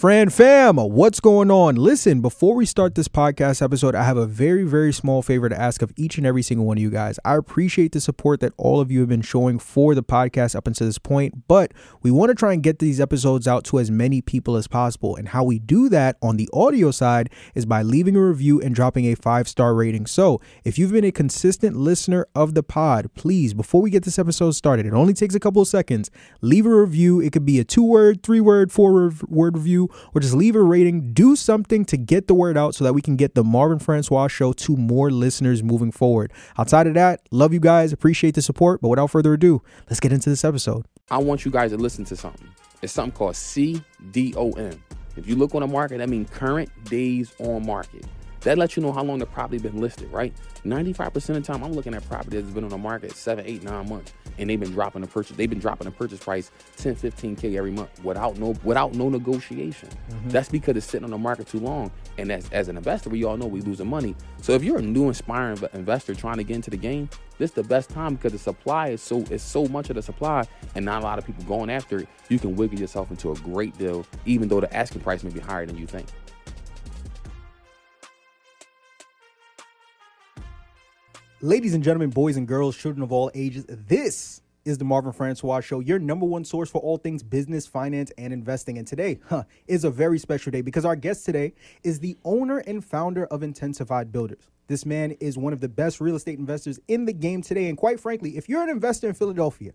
Fran fam, what's going on? Listen, before we start this podcast episode, I have a very, very small favor to ask of each and every single one of you guys. I appreciate the support that all of you have been showing for the podcast up until this point, but we want to try and get these episodes out to as many people as possible. And how we do that on the audio side is by leaving a review and dropping a five star rating. So if you've been a consistent listener of the pod, please, before we get this episode started, it only takes a couple of seconds, leave a review. It could be a two word, three word, four word review or just leave a rating. Do something to get the word out so that we can get the Marvin Francois show to more listeners moving forward. Outside of that, love you guys, appreciate the support. But without further ado, let's get into this episode. I want you guys to listen to something. It's something called CDOM. If you look on the market, that means current days on market. That lets you know how long the property been listed, right? 95% of the time, I'm looking at property that's been on the market seven, eight, nine months, and they've been dropping the purchase. They've been dropping the purchase price 10, 15k every month without no without no negotiation. Mm-hmm. That's because it's sitting on the market too long. And as, as an investor, we all know we losing money. So if you're a new inspiring investor trying to get into the game, this is the best time because the supply is so is so much of the supply, and not a lot of people going after it. You can wiggle yourself into a great deal, even though the asking price may be higher than you think. Ladies and gentlemen, boys and girls, children of all ages, this is the Marvin Francois Show, your number one source for all things business, finance, and investing. And today huh, is a very special day because our guest today is the owner and founder of Intensified Builders. This man is one of the best real estate investors in the game today. And quite frankly, if you're an investor in Philadelphia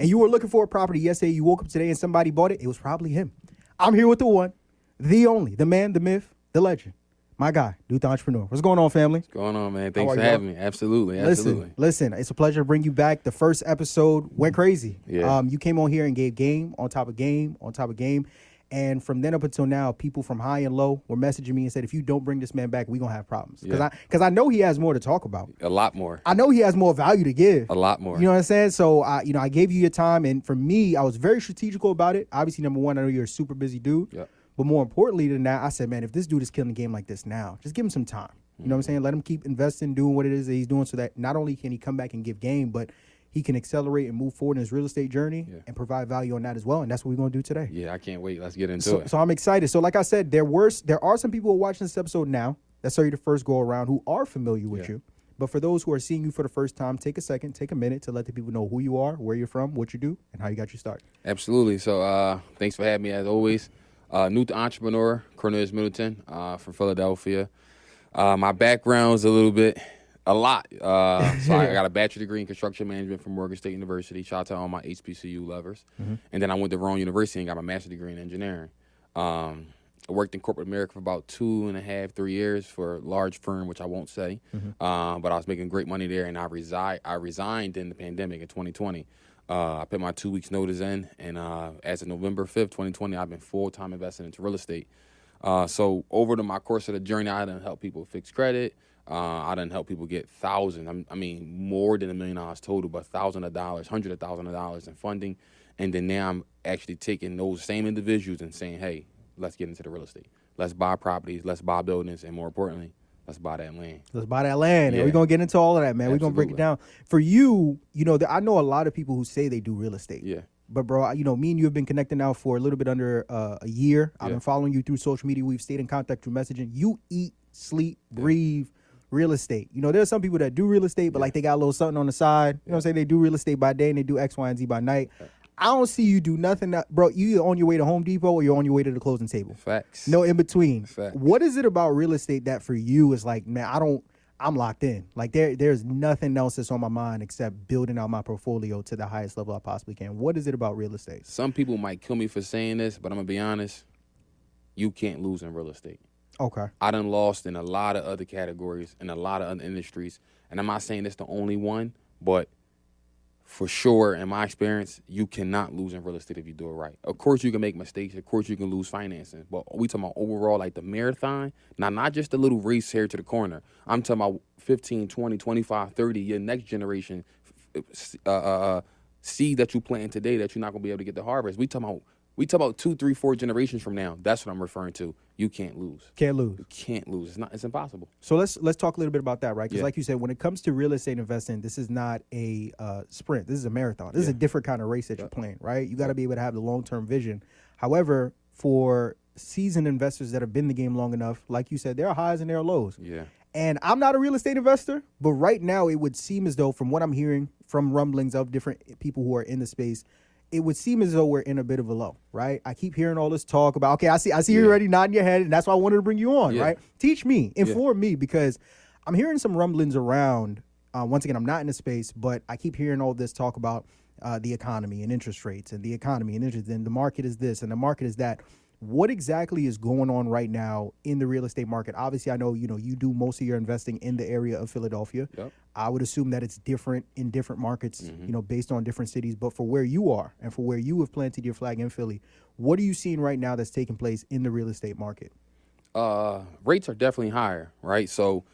and you were looking for a property yesterday, you woke up today and somebody bought it, it was probably him. I'm here with the one, the only, the man, the myth, the legend my guy, Newt the Entrepreneur. What's going on, family? What's going on, man? Thanks for having me. Absolutely, absolutely. Listen, listen, it's a pleasure to bring you back. The first episode went crazy. Yeah. Um, you came on here and gave game on top of game on top of game. And from then up until now, people from high and low were messaging me and said, if you don't bring this man back, we're gonna have problems. Because yeah. I because I know he has more to talk about. A lot more. I know he has more value to give. A lot more. You know what I'm saying? So I, you know, I gave you your time, and for me, I was very strategical about it. Obviously, number one, I know you're a super busy dude. Yeah. But more importantly than that, I said, man, if this dude is killing the game like this now, just give him some time. You know what I'm saying? Let him keep investing, doing what it is that he's doing so that not only can he come back and give game, but he can accelerate and move forward in his real estate journey yeah. and provide value on that as well. And that's what we're going to do today. Yeah, I can't wait. Let's get into so, it. So I'm excited. So like I said, there were there are some people who are watching this episode now that saw you the first go around who are familiar with yeah. you. But for those who are seeing you for the first time, take a second, take a minute to let the people know who you are, where you're from, what you do, and how you got your start. Absolutely. So uh, thanks for having me as always. Uh, Newt entrepreneur, Cornelius Middleton uh, from Philadelphia. Uh, my background is a little bit, a lot. Uh, so I got a bachelor degree in construction management from Morgan State University. Shout out to all my HBCU lovers. Mm-hmm. And then I went to Rowan University and got my master's degree in engineering. Um, I worked in corporate America for about two and a half, three years for a large firm, which I won't say. Mm-hmm. Um, but I was making great money there, and I resigned. I resigned in the pandemic in 2020. Uh, I put my two weeks notice in, and uh, as of November 5th, 2020, I've been full time investing into real estate. Uh, so over the my course of the journey, I done help people fix credit. Uh, I done help people get thousands, I mean more than a million dollars total, but thousands of dollars, hundreds of thousands of dollars in funding, and then now I'm actually taking those same individuals and saying, hey, let's get into the real estate. Let's buy properties, let's buy buildings, and more importantly, Let's buy that land. Let's buy that land. Yeah. And we're gonna get into all of that, man. We're gonna break it down. For you, you know, I know a lot of people who say they do real estate. Yeah. But bro, you know, me and you have been connecting now for a little bit under uh, a year. I've yeah. been following you through social media. We've stayed in contact through messaging. You eat, sleep, yeah. breathe real estate. You know, there's some people that do real estate, but yeah. like they got a little something on the side. You know what I'm saying? They do real estate by day and they do X, Y, and Z by night. I don't see you do nothing, that, bro. You either on your way to Home Depot or you're on your way to the closing table. Facts. No in between. Facts. What is it about real estate that for you is like, man, I don't. I'm locked in. Like there, there's nothing else that's on my mind except building out my portfolio to the highest level I possibly can. What is it about real estate? Some people might kill me for saying this, but I'm gonna be honest. You can't lose in real estate. Okay. I done lost in a lot of other categories and a lot of other industries, and I'm not saying it's the only one, but for sure, in my experience, you cannot lose in real estate if you do it right. Of course, you can make mistakes. Of course, you can lose financing. But we talking about overall, like the marathon. Now, not just a little race here to the corner. I'm talking about 15, 20, 25, 30, your next generation uh, uh, uh, seed that you plant today that you're not going to be able to get the harvest. We talking about we talk about two, three, four generations from now. That's what I'm referring to. You can't lose. Can't lose. You can't lose. It's not. It's impossible. So let's let's talk a little bit about that, right? Because yeah. like you said, when it comes to real estate investing, this is not a uh, sprint. This is a marathon. This yeah. is a different kind of race that you're playing, right? You got to be able to have the long term vision. However, for seasoned investors that have been in the game long enough, like you said, there are highs and there are lows. Yeah. And I'm not a real estate investor, but right now it would seem as though, from what I'm hearing from rumblings of different people who are in the space, it would seem as though we're in a bit of a low, right? I keep hearing all this talk about, okay, I see, I see you Yeah. already nodding your head, and that's why I wanted to bring you on, Yeah. right? Teach me, inform me, because I'm hearing some rumblings around. Uh, once again, I'm not in the space, but I keep hearing all this talk about uh, the economy and interest rates, and the economy and interest, and the market is this, and the market is that. What exactly is going on right now in the real estate market? Obviously, I know you know you do most of your investing in the area of Philadelphia. Yep. I would assume that it's different in different markets, Mm-hmm. you know, based on different cities. But for where you are and for where you have planted your flag in Philly, what are you seeing right now that's taking place in the real estate market? uh, rates are definitely higher, right? So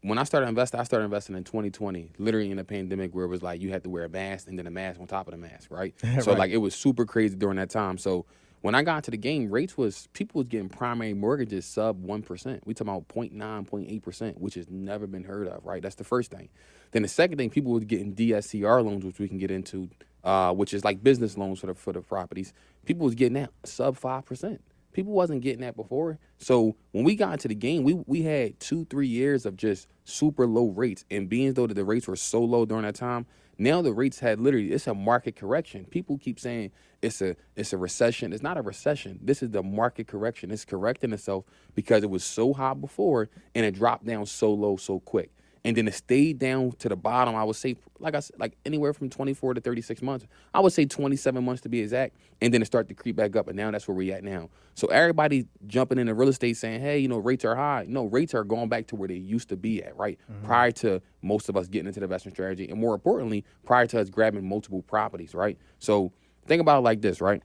when I started investing, I started investing in 2020, literally in the pandemic where it was like you had to wear a mask and then a mask on top of the mask, right? So Right. like it was super crazy during that time. So when I got into the game, rates was people was getting primary mortgages sub one percent. We talking about 0.9, 0.8 percent, which has never been heard of, right? That's the first thing. Then the second thing, people was getting DSCR loans, which we can get into, uh, which is like business loans for the for the properties. People was getting that sub five percent. People wasn't getting that before. So when we got into the game, we we had two, three years of just super low rates. And being though that the rates were so low during that time, now the rates had literally it's a market correction. People keep saying it's a it's a recession. It's not a recession. This is the market correction. It's correcting itself because it was so high before and it dropped down so low so quick. And then it stayed down to the bottom. I would say, like I said, like anywhere from 24 to 36 months. I would say 27 months to be exact. And then it started to creep back up. And now that's where we at now. So everybody jumping into real estate saying, hey, you know, rates are high. No, rates are going back to where they used to be at, right? Mm-hmm. Prior to most of us getting into the investment strategy. And more importantly, prior to us grabbing multiple properties, right? So think about it like this, right?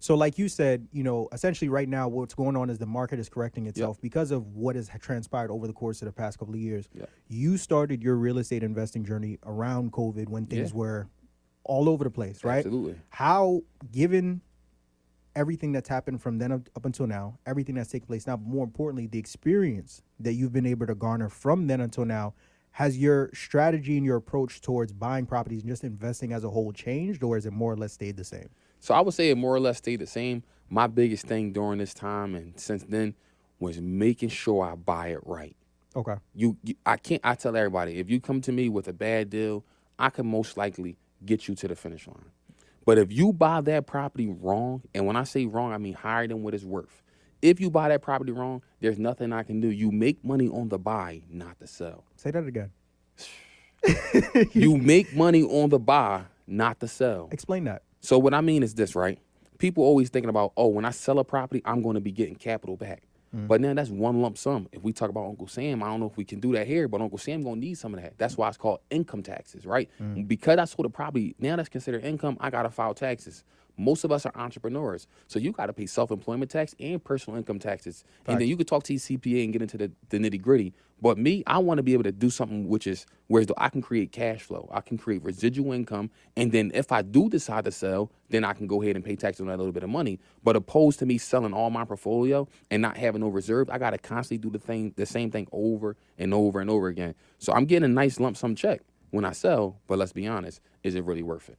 So, like you said, you know, essentially right now, what's going on is the market is correcting itself because of what has transpired over the course of the past couple of years. Yep. You started your real estate investing journey around COVID when things Yeah. were all over the place, right? Absolutely. How, given everything that's happened from then up, up until now, everything that's taken place now, but more importantly, the experience that you've been able to garner from then until now, has your strategy and your approach towards buying properties and just investing as a whole changed, or is it more or less stayed the same? So I would say it more or less stayed the same. My biggest thing during this time and since then was making sure I buy it right. Okay. You, you I can't I tell everybody if you come to me with a bad deal, I can most likely get you to the finish line. But if you buy that property wrong, and when I say wrong, I mean higher than what it's worth. If you buy that property wrong, there's nothing I can do. You make money on the buy, not the sell. Say that again. You make money on the buy, not the sell. Explain that. So what I mean is this, right? People always thinking about, oh, when I sell a property, I'm going to be getting capital back. Mm-hmm. But now that's one lump sum. If we talk about Uncle Sam, I don't know if we can do that here, but Uncle Sam gonna need some of that. That's why it's called income taxes, right? Mm-hmm. Because I sold a property, now that's considered income. I gotta file taxes. Most of us are entrepreneurs, so you gotta pay self-employment tax and personal income taxes. And then you could talk to your CPA and get into the, the nitty gritty. But me, I want to be able to do something which is whereas though I can create cash flow, I can create residual income, and then if I do decide to sell, then I can go ahead and pay tax on that little bit of money. But opposed to me selling all my portfolio and not having no reserve, I got to constantly do the thing, the same thing over and over and over again. So I'm getting a nice lump sum check when I sell. But let's be honest, is it really worth it?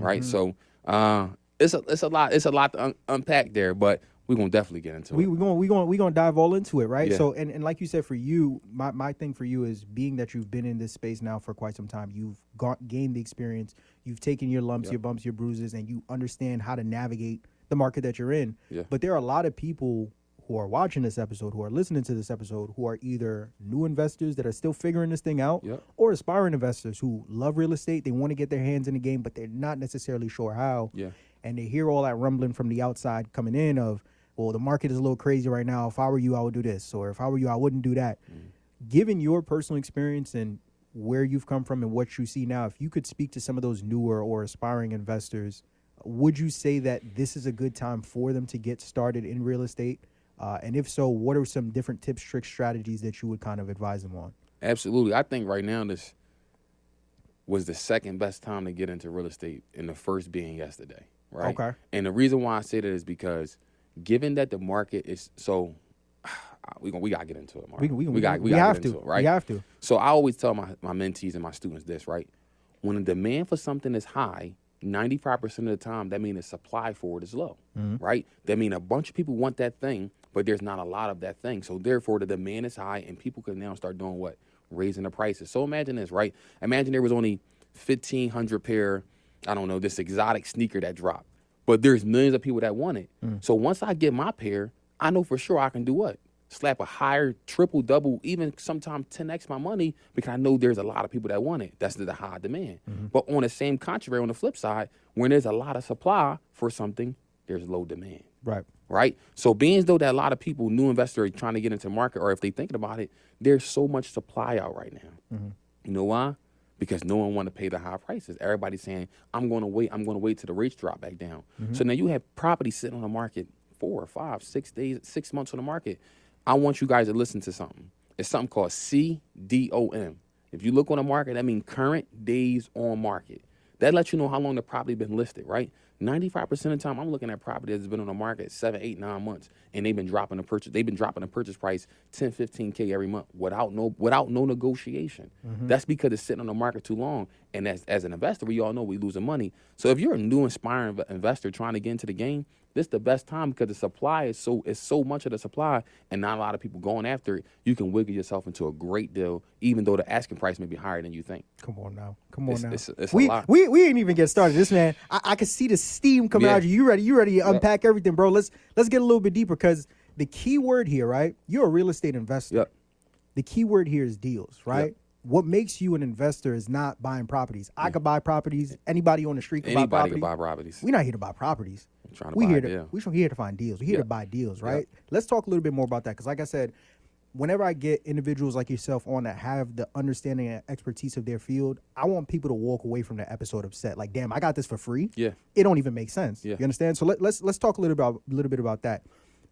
Right. So uh, it's a it's a lot it's a lot to un- unpack there, but we're gonna definitely get into we it. we going we going we going to dive all into it, right? Yeah. So and, and like you said for you, my my thing for you is being that you've been in this space now for quite some time, you've got gained the experience, you've taken your lumps, Yep. your bumps, your bruises and you understand how to navigate the market that you're in. Yeah. But there are a lot of people who are watching this episode, who are listening to this episode, who are either new investors that are still figuring this thing out Yep. or aspiring investors who love real estate, they want to get their hands in the game, but they're not necessarily sure how Yeah. And they hear all that rumbling from the outside coming in of, well, the market is a little crazy right now. If I were you, I would do this, or if I were you, I wouldn't do that. Given your personal experience and where you've come from and what you see now, if you could speak to some of those newer or aspiring investors, would you say that this is a good time for them to get started in real estate? Uh, and if so, what are some different tips, tricks, strategies that you would kind of advise them on? Absolutely. I think right now this was the second best time to get into real estate, and the first being yesterday. Right. Okay. And the reason why I say that is because, given that the market is so, we gonna we gotta get into it. Mark. We, we, we got we, we gotta have get to. it, right? We have to. So I always tell my, my mentees and my students this, right? When the demand for something is high, 95% of the time, that means the supply for it is low, mm-hmm. right? That means a bunch of people want that thing, but there's not a lot of that thing. So therefore, the demand is high, and people can now start doing what? Raising the prices. So imagine this, right? Imagine there was only 1,500 pair, I don't know, this exotic sneaker that dropped, but there's millions of people that want it. Mm. So once I get my pair, I know for sure I can do what? Slap a higher triple, double, even sometimes 10x my money because I know there's a lot of people that want it. That's the high demand. Mm-hmm. But on the same contrary, on the flip side, when there's a lot of supply for something, there's low demand Right. right? So being as though that a lot of people, new investors, are trying to get into market, or if they thinking about it, there's so much supply out right now. Mm-hmm. You know why? Because no one want to pay the high prices. Everybody's saying, "I'm going to wait. I'm going to wait till the rates drop back down." Mm-hmm. So now you have property sitting on the market four, five, six days, six months on the market. I want you guys to listen to something. It's something called CDOM. If you look on the market, that means current days on market. That lets you know how long the property been listed, right? 95% of the time, I'm looking at property that's been on the market seven, eight, nine months, and they've been dropping the purchase. They've been dropping the purchase price 10, 15k every month without no without no negotiation. Mm-hmm. That's because it's sitting on the market too long. And as as an investor, we all know we losing money. So if you're a new inspiring inv- investor trying to get into the game, this is the best time because the supply is so is so much of the supply, and not a lot of people going after it. You can wiggle yourself into a great deal, even though the asking price may be higher than you think. Come on now. Come on It's- now. it's- it's we, we we ain't even get started. This man, I, I can see the steam coming Yeah. out of you. You ready? You ready to unpack everything, bro? Let's let's get a little bit deeper because the key word here, right? You're a real estate investor. Yep. The key word here is deals, right? What makes you an investor is not buying properties. I could buy properties. Anybody on the street can buy Anybody properties. can buy properties. We're not here to buy properties. trying to we buy here a to deal. we here to find deals. We're here to buy deals, right? Let's talk a little bit more about that because, like I said, whenever I get individuals like yourself on that have the understanding and expertise of their field, I want people to walk away from that episode upset. Like, damn, I got this for free. Yeah. it don't even make sense. Yeah. You understand? So let, let's let's talk a little about a little bit about that.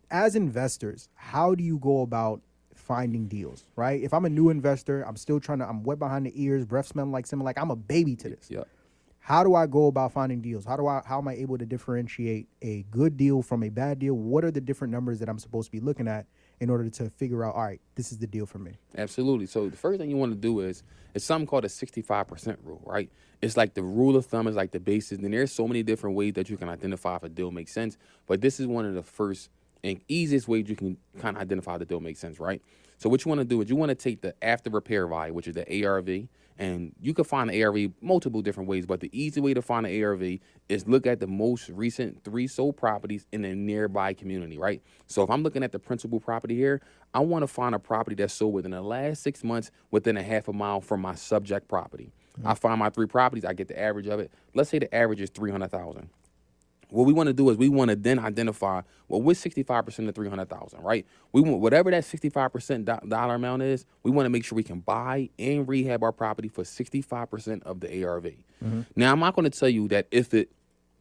As investors, how do you go about finding deals? Right? If I'm a new investor, I'm still trying to. I'm wet behind the ears, breath smelling like something. Like I'm a baby to this Yeah. how do I go about finding deals? How do I how am I able to differentiate a good deal from a bad deal? What are the different numbers that I'm supposed to be looking at in order to figure out, all right, this is the deal for me. Absolutely. So the first thing you want to do is it's something called a 65% rule, right? It's like the rule of thumb is like the basis. And there's so many different ways that you can identify if a deal makes sense. But this is one of the first and easiest ways you can kind of identify that they'll make sense, right? So what you want to do is you want to take the after repair value, which is the ARV, and you can find the ARV multiple different ways, but the easy way to find the ARV is look at the most recent three sold properties in a nearby community, right? So if I'm looking at the principal property here, I want to find a property that's sold within the last six months within a half a mile from my subject property. I mm-hmm. find my three properties, I get the average of it. Let's say the average is 300,000 what we want to do is we want to then identify well what's 65% of 300000 right we want whatever that 65% do- dollar amount is we want to make sure we can buy and rehab our property for 65% of the arv mm-hmm. now i'm not going to tell you that if it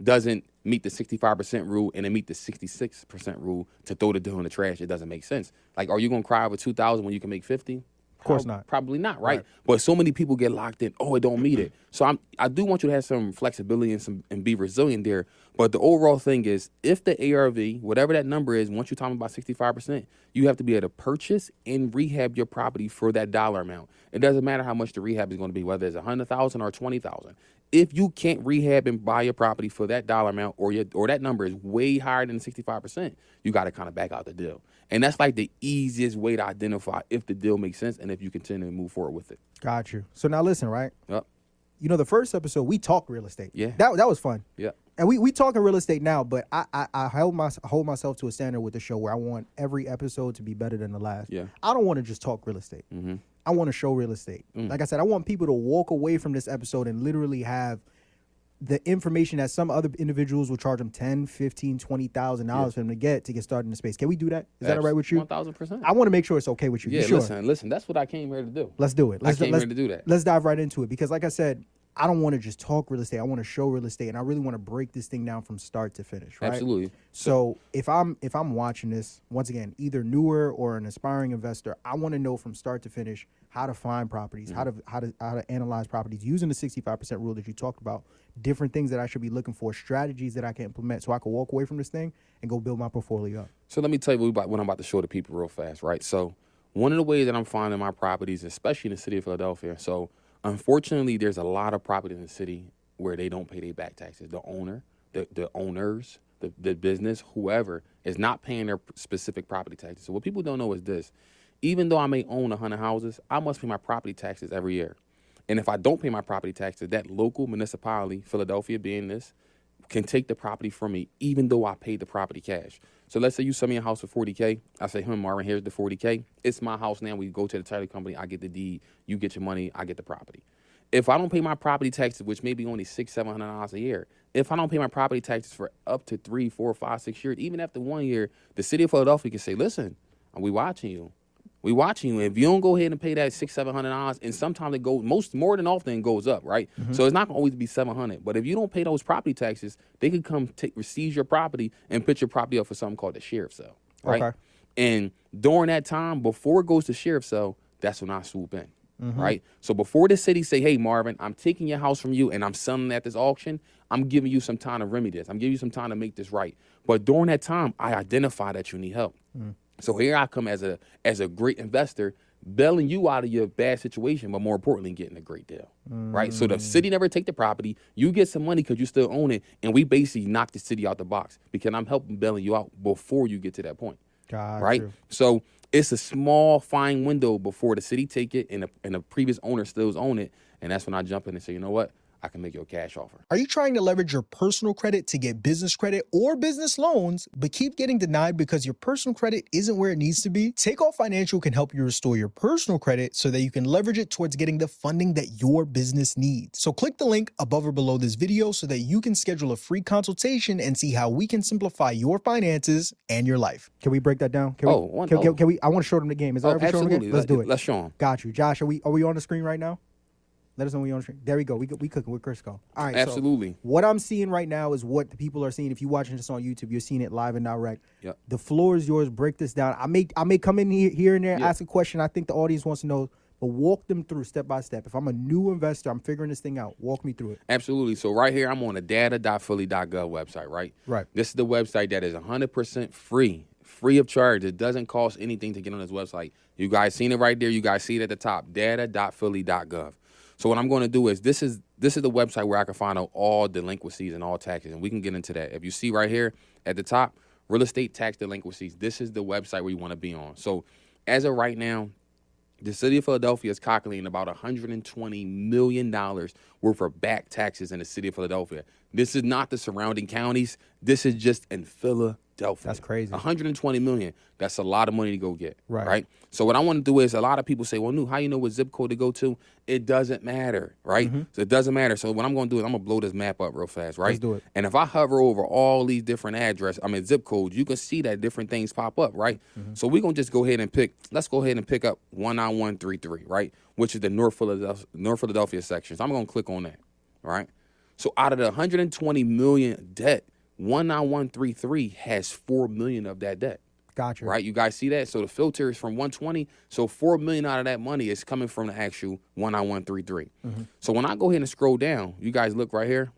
doesn't meet the 65% rule and it meet the 66% rule to throw the deal in the trash it doesn't make sense like are you going to cry over 2000 when you can make 50 Of course not. Probably not, right? But so many people get locked in. Oh, it don't meet it. Mm-hmm. So I'm I do want you to have some flexibility and some and be resilient there. But the overall thing is, if the ARV, whatever that number is, once you're talking about 65 percent, you have to be able to purchase and rehab your property for that dollar amount. It doesn't matter how much the rehab is going to be, whether it's a hundred thousand or twenty thousand. If you can't rehab and buy your property for that dollar amount, or your or that number is way higher than 65 percent, you got to kind of back out the deal. And that's like the easiest way to identify if the deal makes sense and if you continue to move forward with it. Got you. So now listen, right? Yep. You know, the first episode we talked real estate. Yeah. That that was fun. Yep. And we we talking real estate now, but I I, I hold my hold myself to a standard with the show where I want every episode to be better than the last. Yeah. I don't want to just talk real estate. Mm-hmm. I want to show real estate. Mm. Like I said, I want people to walk away from this episode and literally have the information that some other individuals will charge them 10, 15, 20,000 dollars for them to get to get started in the space. Can we do that? Is that all right with you? One thousand percent. I want to make sure it's okay with you. You Yeah, sure? listen, listen. That's what I came here to do. Let's do it. Let's, came let's, here to do that. Let's dive right into it because, like I said, I don't want to just talk real estate. I want to show real estate, and I really want to break this thing down from start to finish. Right? Absolutely. So if I'm if I'm watching this once again, either newer or an aspiring investor, I want to know from start to finish how to find properties, how mm-hmm. to how to how to analyze properties using the 65% rule that you talked about, different things that I should be looking for, strategies that I can implement so I can walk away from this thing and go build my portfolio up. So let me tell you what, about, what I'm about to show the people real fast, right? So one of the ways that I'm finding my properties, especially in the city of Philadelphia. So unfortunately, there's a lot of property in the city where they don't pay their back taxes. The owner, the, the owners, the, the business, whoever is not paying their specific property taxes. So what people don't know is this. Even though I may own 100 houses, I must pay my property taxes every year. And if I don't pay my property taxes, that local municipality, Philadelphia being this, can take the property from me even though I paid the property cash. So let's say you sell me a house for 40K. I say, hmm, Marvin, here's the 40K. It's my house now. We go to the title company. I get the deed. You get your money. I get the property. If I don't pay my property taxes, which may be only six, seven hundred dollars a year, if I don't pay my property taxes for up to three, four, five, six years, even after one year, the city of Philadelphia can say, listen, we watching you. We watching you. If you don't go ahead and pay that six, seven hundred dollars, and sometimes it goes most more than often goes up, right? Mm-hmm. So it's not gonna always be seven hundred. But if you don't pay those property taxes, they could come take seize your property and put your property up for something called the sheriff sale, right? Okay. And during that time, before it goes to sheriff sale, that's when I swoop in. Mm-hmm. Right. So before the city say, "Hey, Marvin, I'm taking your house from you and I'm selling it at this auction," I'm giving you some time to remedy this. I'm giving you some time to make this right. But during that time, I identify that you need help. Mm. So here I come as a as a great investor, bailing you out of your bad situation, but more importantly, getting a great deal. Mm. Right. So the city never take the property. You get some money because you still own it, and we basically knock the city out the box because I'm helping bailing you out before you get to that point. Got right. You. So it's a small fine window before the city take it and the, and the previous owner still own it, and that's when I jump in and say, you know what, I can make you a cash offer. Are you trying to leverage your personal credit to get business credit or business loans, but keep getting denied because your personal credit isn't where it needs to be? Takeoff Financial can help you restore your personal credit so that you can leverage it towards getting the funding that your business needs. So click the link above or below this video so that you can schedule a free consultation and see how we can simplify your finances and your life. Can we break that down? Can oh, we, one, can, oh. can, can, we? I want to show them the game. Is that oh, absolutely. Let's do it. Let's show them. Got you, Josh. Are we are we on the screen right now? Let us know when you're on the stream. There we go. We we cooking with Crisco. All right. Absolutely. So what I'm seeing right now is what the people are seeing. If you're watching this on YouTube, you're seeing it live and direct. Yep. The floor is yours. Break this down. I may I may come in here, here and there, yep. ask a question. I think the audience wants to know, but walk them through step by step. If I'm a new investor, I'm figuring this thing out. Walk me through it. Absolutely. So right here, I'm on the data.philly.gov website. Right. Right. This is the website that is 100% free free of charge. It doesn't cost anything to get on this website. You guys seen it right there. You guys see it at the top. Data.philly.gov. So what I'm going to do is this is this is the website where I can find out all delinquencies and all taxes, and we can get into that. If you see right here at the top, real estate tax delinquencies. This is the website where you want to be on. So as of right now, the city of Philadelphia is calculating about 120 million dollars worth of back taxes in the city of Philadelphia. This is not the surrounding counties. This is just in Philadelphia. That's crazy. 120 million. That's a lot of money to go get. Right. Right. So what I want to do is a lot of people say, well, no, how you know what zip code to go to? It doesn't matter, right? Mm-hmm. So it doesn't matter. So what I'm going to do is I'm going to blow this map up real fast, right? Let's do it. And if I hover over all these different addresses, I mean zip codes, you can see that different things pop up, right? Mm-hmm. So we're going to just go ahead and pick, let's go ahead and pick up 19133, right? Which is the North Philadelphia, North Philadelphia section. So I'm going to click on that, right? So out of the 120 million debt, 19133 has 4 million of that debt. Gotcha. Right? You guys see that? So the filter is from 120. So 4 million out of that money is coming from the actual 19133. Mm-hmm. So when I go ahead and scroll down, you guys look right here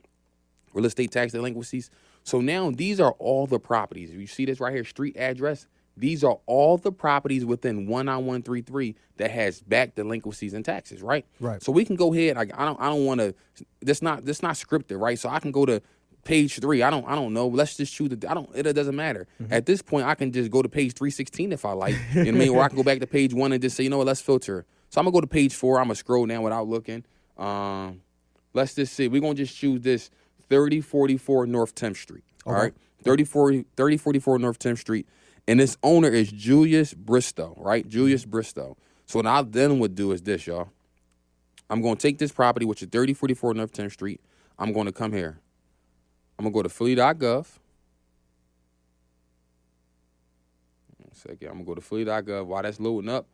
real estate tax delinquencies. So now these are all the properties. If you see this right here, street address. These are all the properties within 19133 that has back delinquencies and taxes, right? Right. So we can go ahead. I, I don't. I don't want to. This not. This not scripted, right? So I can go to page three. I don't I don't know. Let's just choose the I don't it doesn't matter. Mm-hmm. At this point I can just go to page three sixteen if I like. You know what I mean? Or I can go back to page one and just say, you know what, let's filter. So I'm gonna go to page four, I'm gonna scroll down without looking. Um, let's just see. We're gonna just choose this 3044 North 10th Street. Okay. All right. 3040 3044 North 10th Street. And this owner is Julius Bristow, right? Julius mm-hmm. Bristow. So what I then would do is this, y'all. I'm gonna take this property, which is 3044 North 10th Street. I'm gonna come here. I'm gonna go to Philly.gov. Second, I'm gonna go to Philly.gov. While that's loading up,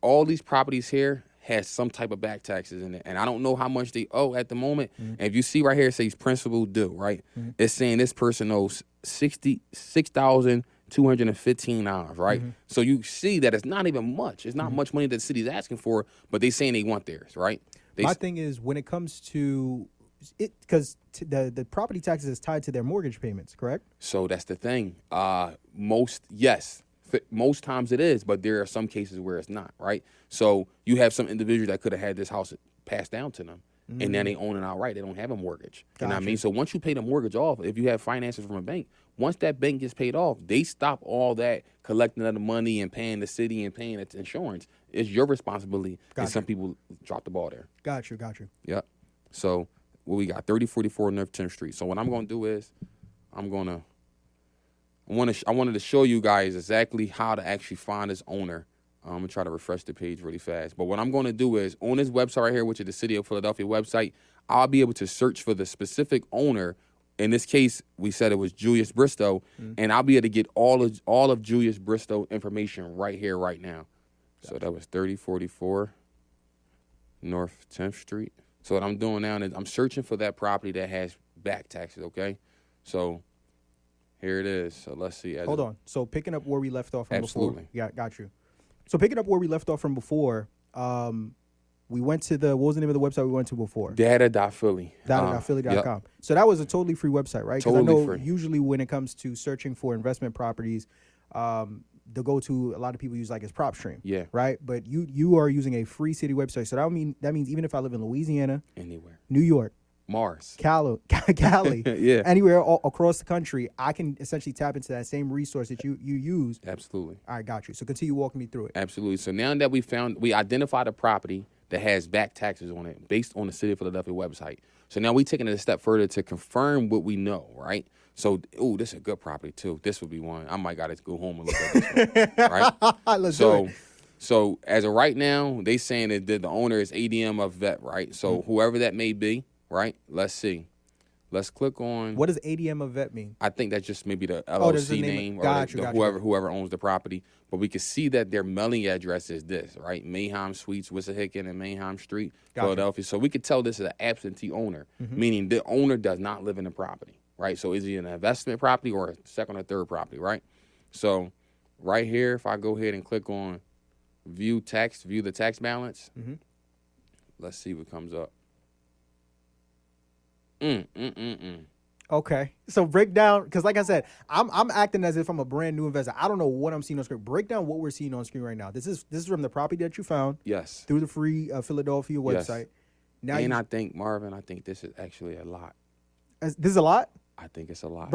all these properties here has some type of back taxes in it, and I don't know how much they owe at the moment. Mm-hmm. And if you see right here, it says principal due, right? Mm-hmm. It's saying this person owes sixty six thousand two hundred and fifteen dollars, right? Mm-hmm. So you see that it's not even much. It's not mm-hmm. much money that the city's asking for, but they saying they want theirs, right? They My thing is when it comes to it because t- the the property taxes is tied to their mortgage payments, correct? So that's the thing. Uh, most yes, most times it is, but there are some cases where it's not, right? So you have some individual that could have had this house passed down to them, and then they own it outright. They don't have a mortgage. You know what I mean? So once you pay the mortgage off, if you have finances from a bank, once that bank gets paid off, they stop all that collecting of the money and paying the city and paying its insurance. It's your responsibility. Gotcha. And some people drop the ball there. Got you, got you. Yep. So what we got 3044 North 10th Street. So what I'm going to do is I'm going to I want to sh- I wanted to show you guys exactly how to actually find this owner. Um, I'm gonna try to refresh the page really fast. But what I'm going to do is on this website right here, which is the City of Philadelphia website, I'll be able to search for the specific owner. In this case, we said it was Julius Bristow, mm-hmm. and I'll be able to get all of all of Julius Bristow information right here, right now. So that was 3044 North 10th Street. So what I'm doing now is I'm searching for that property that has back taxes. Okay, so here it is. So let's see. Hold on. So picking up where we left off from Absolutely. before. Yeah, got you. So picking up where we left off from before, um, we went to the what was the name of the website we went to before? Data.philly. Data.philly.com. Yep. So that was a totally free website, right? Because Totally I know free. usually when it comes to searching for investment properties, um, the go-to a lot of people use like is PropStream. Yeah. Right. But you you are using a free city website, so that mean that means even if I live in Louisiana, Anywhere. New York, Mars. Cali, Cali, Yeah. anywhere all, across the country, I can essentially tap into that same resource that you you use. Absolutely. All right, got you. So continue walking me through it. Absolutely. So now that we found, we identified a property that has back taxes on it based on the City of Philadelphia website. So now we're taking it a step further to confirm what we know, right? So, ooh, this is a good property too. This would be one. I might got to go home and look at this one, right? Let's So, so as of right now, they saying that the, the owner is ADM of Vet, right? So Mm-hmm. whoever that may be, right? Let's see. Let's click on. What does ADM of vet mean? I think that's just maybe the Oh, LLC name- name or the- you, the got you, whoever whoever owns the property. But we can see that their mailing address is this, right? Manheim Suites, Wissahickon, and Manheim Street, Gotcha. Mm-hmm. Philadelphia. So we could tell this is an absentee owner, meaning the owner does not live in the property, right? So is it an investment property or a second or third property, right? So right here, if I go ahead and click on view tax, view the tax balance, Mm-hmm. let's see what comes up. Mm, mm, mm, mm. Okay. So break down because, like I said, I'm I'm acting as if I'm a brand new investor. I don't know what I'm seeing on screen. Break down what we're seeing on screen right now. This is this is from the property that you found Yes. through the free uh, Philadelphia Yes. website. Now and you, I think Marvin, I think this is actually a lot. this is a lot. I think it's a lot.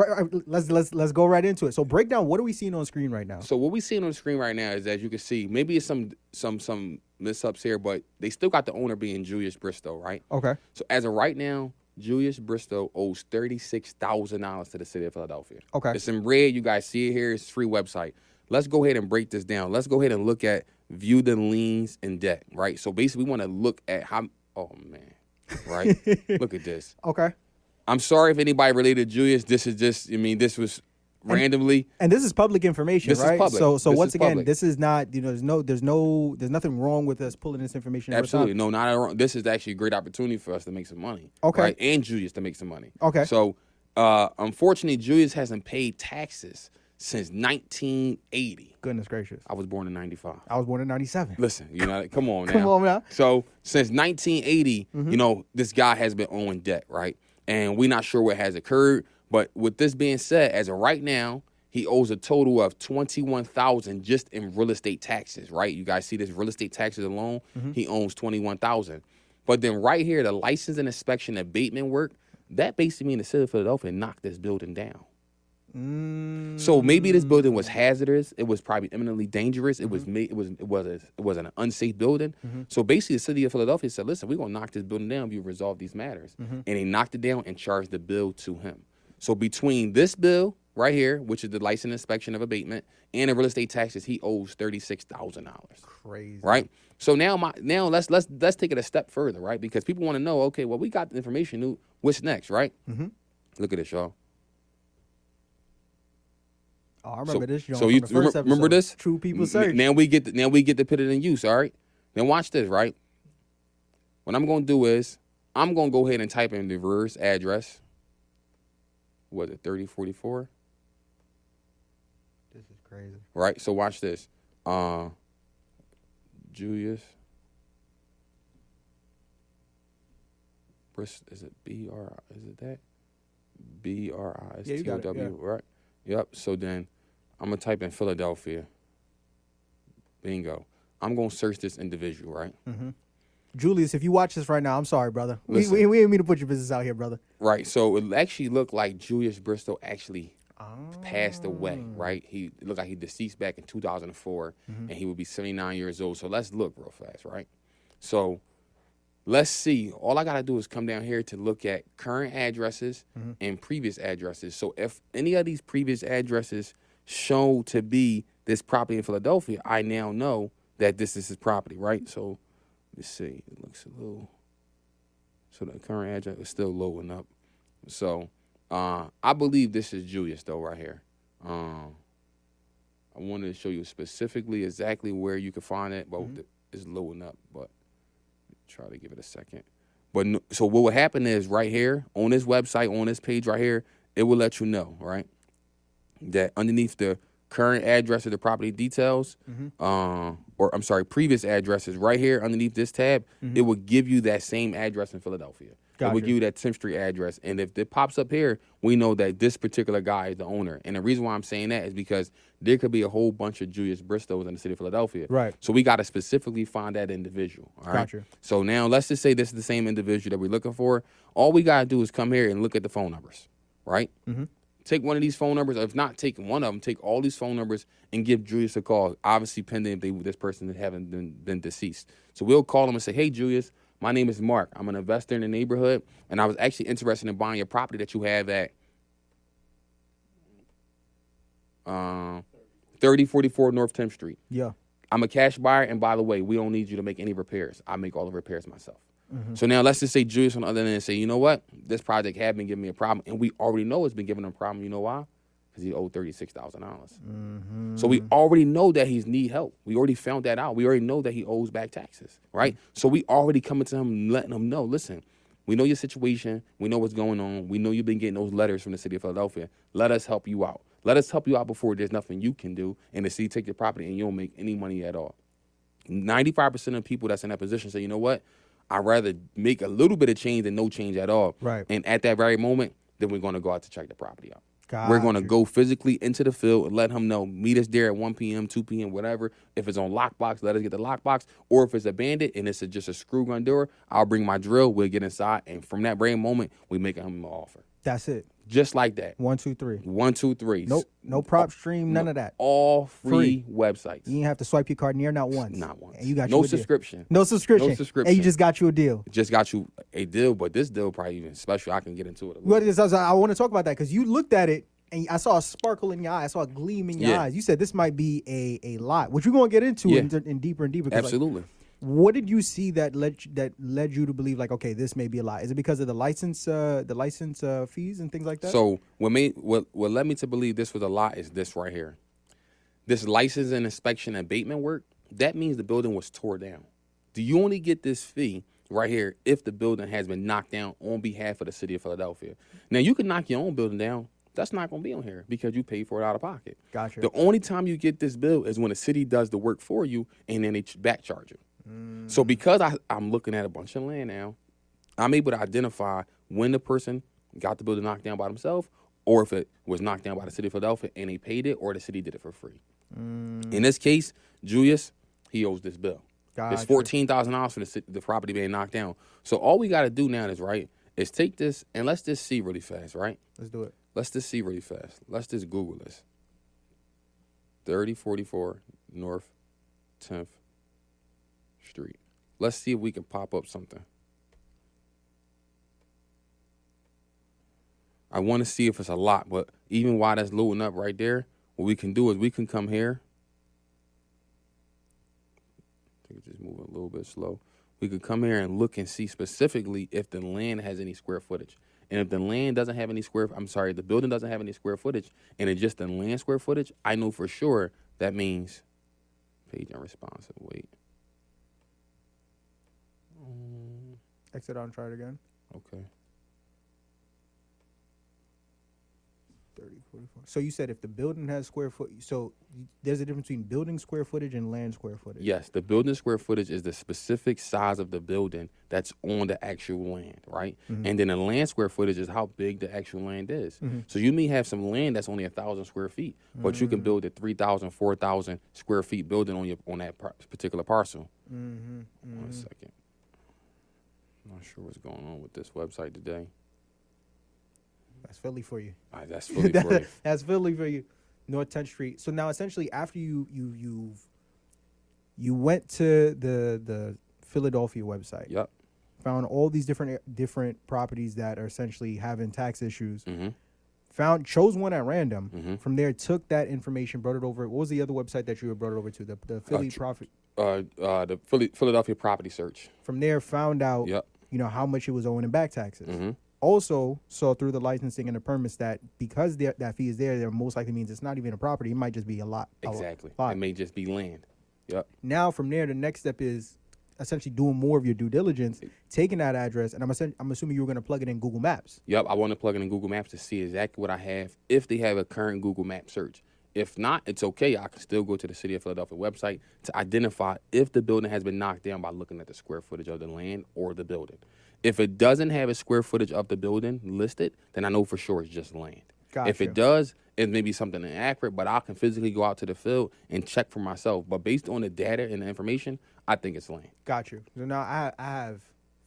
Let's let's let's go right into it. So break down what are we seeing on screen right now? So what we seeing on the screen right now is, as you can see, maybe it's some some some miss ups here, but they still got the owner being Julius Bristow, right? Okay. So as of right now, Julius Bristow owes thirty six thousand dollars to the city of Philadelphia. Okay. It's in red. You guys see it here. It's free website. Let's go ahead and break this down. Let's go ahead and look at view the liens and debt, right? So basically, we want to look at how. Oh man, right? look at this. Okay. I'm sorry if anybody related to Julius. This is just. I mean, this was randomly. And this is public information, This is right? public. So so This once again, public. this is not you know there's no there's no there's nothing wrong with us pulling this information. Absolutely. No, not at all. This is actually a great opportunity for us to make some money. Okay. Right? And Julius to make some money. Okay. So, uh, unfortunately, Julius hasn't paid taxes since 1980. Goodness gracious. I was born in 95. I was born in '97. Listen, you know, come on now. Come on now. Mm-hmm. So, since 1980, you know, this guy has been owing debt, right? And we're not sure what has occurred. But with this being said, as of right now, he owes a total of twenty-one thousand just in real estate taxes, right? You guys see this real estate taxes alone. Mm-hmm. He owns twenty-one thousand. But then right here, the license and inspection abatement work that basically means the city of Philadelphia knocked this building down. Mm, So maybe this building was hazardous. It was probably imminently dangerous. It was made. It was. It was. A, it was an unsafe building. So basically, the city of Philadelphia said, "Listen, we're gonna knock this building down if you resolve these matters." And they knocked it down and charged the bill to him. So between this bill right here, which is the license inspection of abatement, and the real estate taxes, he owes thirty six thousand dollars crazy. right? So now my now let's let's let's take it a step further, right? Because people want to know, okay, well we got the information, what's next, right? Mm-hmm. Look at this, y'all. Oh, I remember this. Joint so you remember, remember this? True people search. Now we get the, now we get to put it in use, all right? Now watch this, right? What I'm gonna do is I'm gonna go ahead and type in the reverse address. Was it 3044? This is crazy. right? So watch this. Uh, Julius. Is it B R? Is it that? B R I S T O got right? Yep. So then I'm gonna type in Philadelphia. Bingo. I'm gonna search this individual, right? Mm-hmm. Julius, if you watch this right now, I'm sorry, brother. We, Listen. we, we didn't mean to put your business out here, brother. Right. So it actually looked like Julius Bristow actually Oh. passed away. Right. He looked like he deceased back in 2004, Mm-hmm. and he would be 79 years old. So let's look real fast. Right. So let's see. All I gotta do is come down here to look at current addresses Mm-hmm. and previous addresses. So if any of these previous addresses show to be this property in Philadelphia, I now know that this is his property. Right. So let's see. It looks a little. So the current address is still loading up. So uh, I believe this is Julius though right here. Um, I wanted to show you specifically exactly where you can find it, but th- it's loading up. But try to give it a second. But no, so what will happen is right here on this website, on this page right here, it will let you know right that underneath the current address of the property details, uh, or I'm sorry, previous addresses right here underneath this tab, it will give you that same address in Philadelphia. It will give you that 10th Street address. And if it pops up here, we know that this particular guy is the owner. And the reason why I'm saying that is because there could be a whole bunch of Julius Bristows in the city of Philadelphia. Right. So we got to specifically find that individual. All right. Gotcha. So now let's just say this is the same individual that we're looking for. All we got to do is come here and look at the phone numbers, right? Mm-hmm. Take one of these phone numbers. If not, take one of them. Take all these phone numbers and give Julius a call. Obviously, pending if they, this person haven't been, been deceased. So we'll call him and say, "Hey, Julius, my name is Mark. I'm an investor in the neighborhood, and I was actually interested in buying your property that you have at uh, 3044 North 10th Street. Yeah. I'm a cash buyer, and by the way, we don't need you to make any repairs. I make all the repairs myself. So now let's just say Julius on the other end say, you know what, this project had been giving me a problem, and we already know it's been giving them a problem. You know why? Because he owed thirty six thousand dollars. Mm-hmm. So we already know that he's need help. We already found that out. We already know that he owes back taxes, right? Mm-hmm. So we already coming to him, letting him know, listen, we know your situation. We know what's going on. We know you've been getting those letters from the city of Philadelphia. Let us help you out. Let us help you out before there's nothing you can do, and the city take your property and you don't make any money at all. 95% of people that's in that position say, you know what? I'd rather make a little bit of change than no change at all. Right. And at that very moment, then we're going to go out to check the property out. We're going to go physically into the field and let him know, meet us there at 1 p.m., 2 p.m., whatever. If it's on lockbox, let us get the lockbox. Or if it's a bandit and it's a, just a screw gun door, I'll bring my drill, we'll get inside. And from that very moment, we make him an offer. That's it. Just like that. One, two, three. One, two, three. Nope. No PropStream. None of that. All free, Free. websites. You didn't have to swipe your card near not once. Not once. And you got no you subscription. No subscription. No subscription. And you just got you a deal. just got you a deal, but this deal probably even special. I can get into it. A little. What is? I, was- I want to talk about that because you looked at it and I saw a sparkle in your eye. I saw a gleam in your Yeah. eyes. You said this might be a a lot, which we're gonna get into Yeah. in, in deeper and deeper. 'cause, like, Absolutely. What did you see that led you- that led you to believe like okay, this may be a lot? Is it because of the license uh, the license uh, fees and things like that? So what made what what led me to believe this was a lot is this right here. This license and inspection and abatement work. That means the building was tore down. Do you only get this fee right here if the building has been knocked down on behalf of the city of Philadelphia? Now you can knock your own building down. That's not going to be on here because you paid for it out of pocket. Gotcha. The only time you get this bill is when the city does the work for you and then they back charge you. So because I, I'm looking at a bunch of land now, I'm able to identify when the person got the building knocked down by themselves or if it was knocked down by the city of Philadelphia and they paid it or the city did it for free. Mm. In this case, Julius, he owes this bill. Gotcha. It's fourteen thousand dollars for the, the property being knocked down. So all we got to do now is right is take this and let's just see really fast, right? Let's do it. Let's just see really fast. Let's just Google this. 3044 North 10th Street. Let's see if we can pop up something. I want to see if it's a lot, but even while that's loading up right there, what we can do is we can come here. I think it's just moving a little bit slow. We could come here and look and see specifically if the land has any square footage. And if the land doesn't have any square, I'm sorry, the building doesn't have any square footage, and it's just the land square footage, I know for sure that means page unresponsive. Wait, Mm. Exit out and try it again. okay. 30, 44. So you said if the building has square foot, so there's a difference between building square footage and land square footage. Yes, the building square footage is the specific size of the building that's on the actual land, right? Mm-hmm. And then the land square footage is how big the actual land is. Mm-hmm. So you may have some land that's only a thousand square feet, but you can mm. build a 3,000, 4,000 square feet building on your on that par- particular parcel. Mm-hmm. One mm-hmm. second. Not sure what's going on with this website today. That's Philly for you. Right, that's Philly for you. That's Philly for you. North 10th Street. So now essentially after you you you you went to the the Philadelphia website, Yep. found all these different different properties that are essentially having tax issues. Mm-hmm. Found chose one at random. Mhm. From there, took that information, brought it over. What was the other website that you brought it over to? The the Philly tr- profit. Uh, uh, the Philly, Philadelphia property search. From there, found out Yep. you know how much it was owing in back taxes. Mm-hmm. Also saw through the licensing and the permits that because that fee is there, there most likely means it's not even a property. It might just be a lot. a Exactly. lot. It may just be land. Yep. now from there the next step is essentially doing more of your due diligence taking that address and i'm, I'm assuming you were going to plug it in google maps Yep, I want to plug it in Google Maps to see exactly what I have. If they have a current Google Map search, if not, it's okay. I can still go to the City of Philadelphia website to identify if the building has been knocked down by looking at the square footage of the land or the building. If it doesn't have a square footage of the building listed, then I know for sure it's just land. If Gotcha. it does, it may be something inaccurate, but I can physically go out to the field and check for myself. But based on the data and the information, I think it's land. got you so now i, I have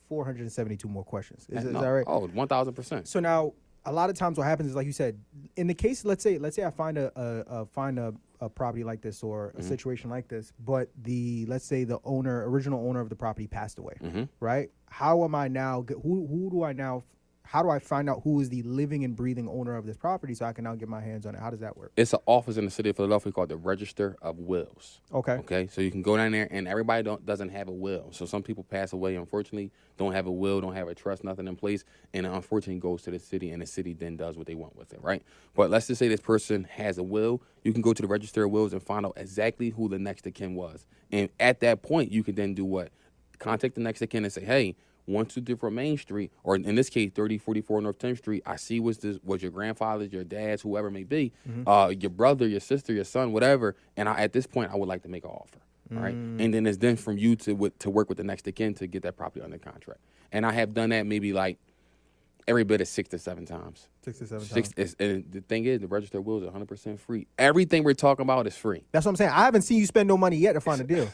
472 more questions is, is No, that right Oh, 1000%. so now a lot of times what happens is like you said in the case let's say let's say i find a, a, a find a, a property like this or a situation like this but the let's say the owner original owner of the property passed away Mhm. right how am i now who who do i now how do i find out who is the living and breathing owner of this property so i can now get my hands on it how does that work It's an office in the city of Philadelphia called the Register of Wills. okay Okay, so you can go down there, and everybody don't doesn't have a will. So some people pass away, unfortunately, don't have a will, don't have a trust, nothing in place, and it unfortunately goes to the city, and the city then does what they want with it, right? But let's just say this person has a will. You can go to the Register of Wills and find out exactly who the next of kin was, and at that point, you can then do what? Contact the next of kin and say, hey. 123 Main Street, or in this case, 3044 North 10th Street. I see was this was your grandfather's, your dad's, whoever it may be, uh, your brother, your sister, your son, whatever. And I, at this point, I would like to make an offer. right? and then it's then from you to to work with the next kin to get that property under contract. And I have done that maybe like every bit of six to seven times. six to seven Six, times is, and the thing is, the register will wills is 100 percent free. Everything we're talking about is free. that's what i'm saying i haven't seen you spend no money yet to find a deal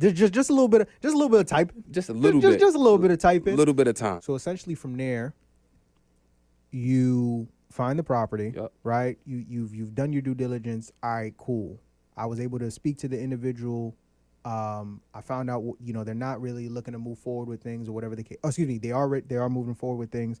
just, just just a little bit of just a little bit of typing Just a little just, bit, just just a little bit of typing. a little bit of time. So essentially, from there, you find the property, Yup. right? You you've you've done your due diligence. All right, cool. I was able to speak to the individual. Um, I found out, you know, they're not really looking to move forward with things or whatever the case. Oh, excuse me, they are re- they are moving forward with things.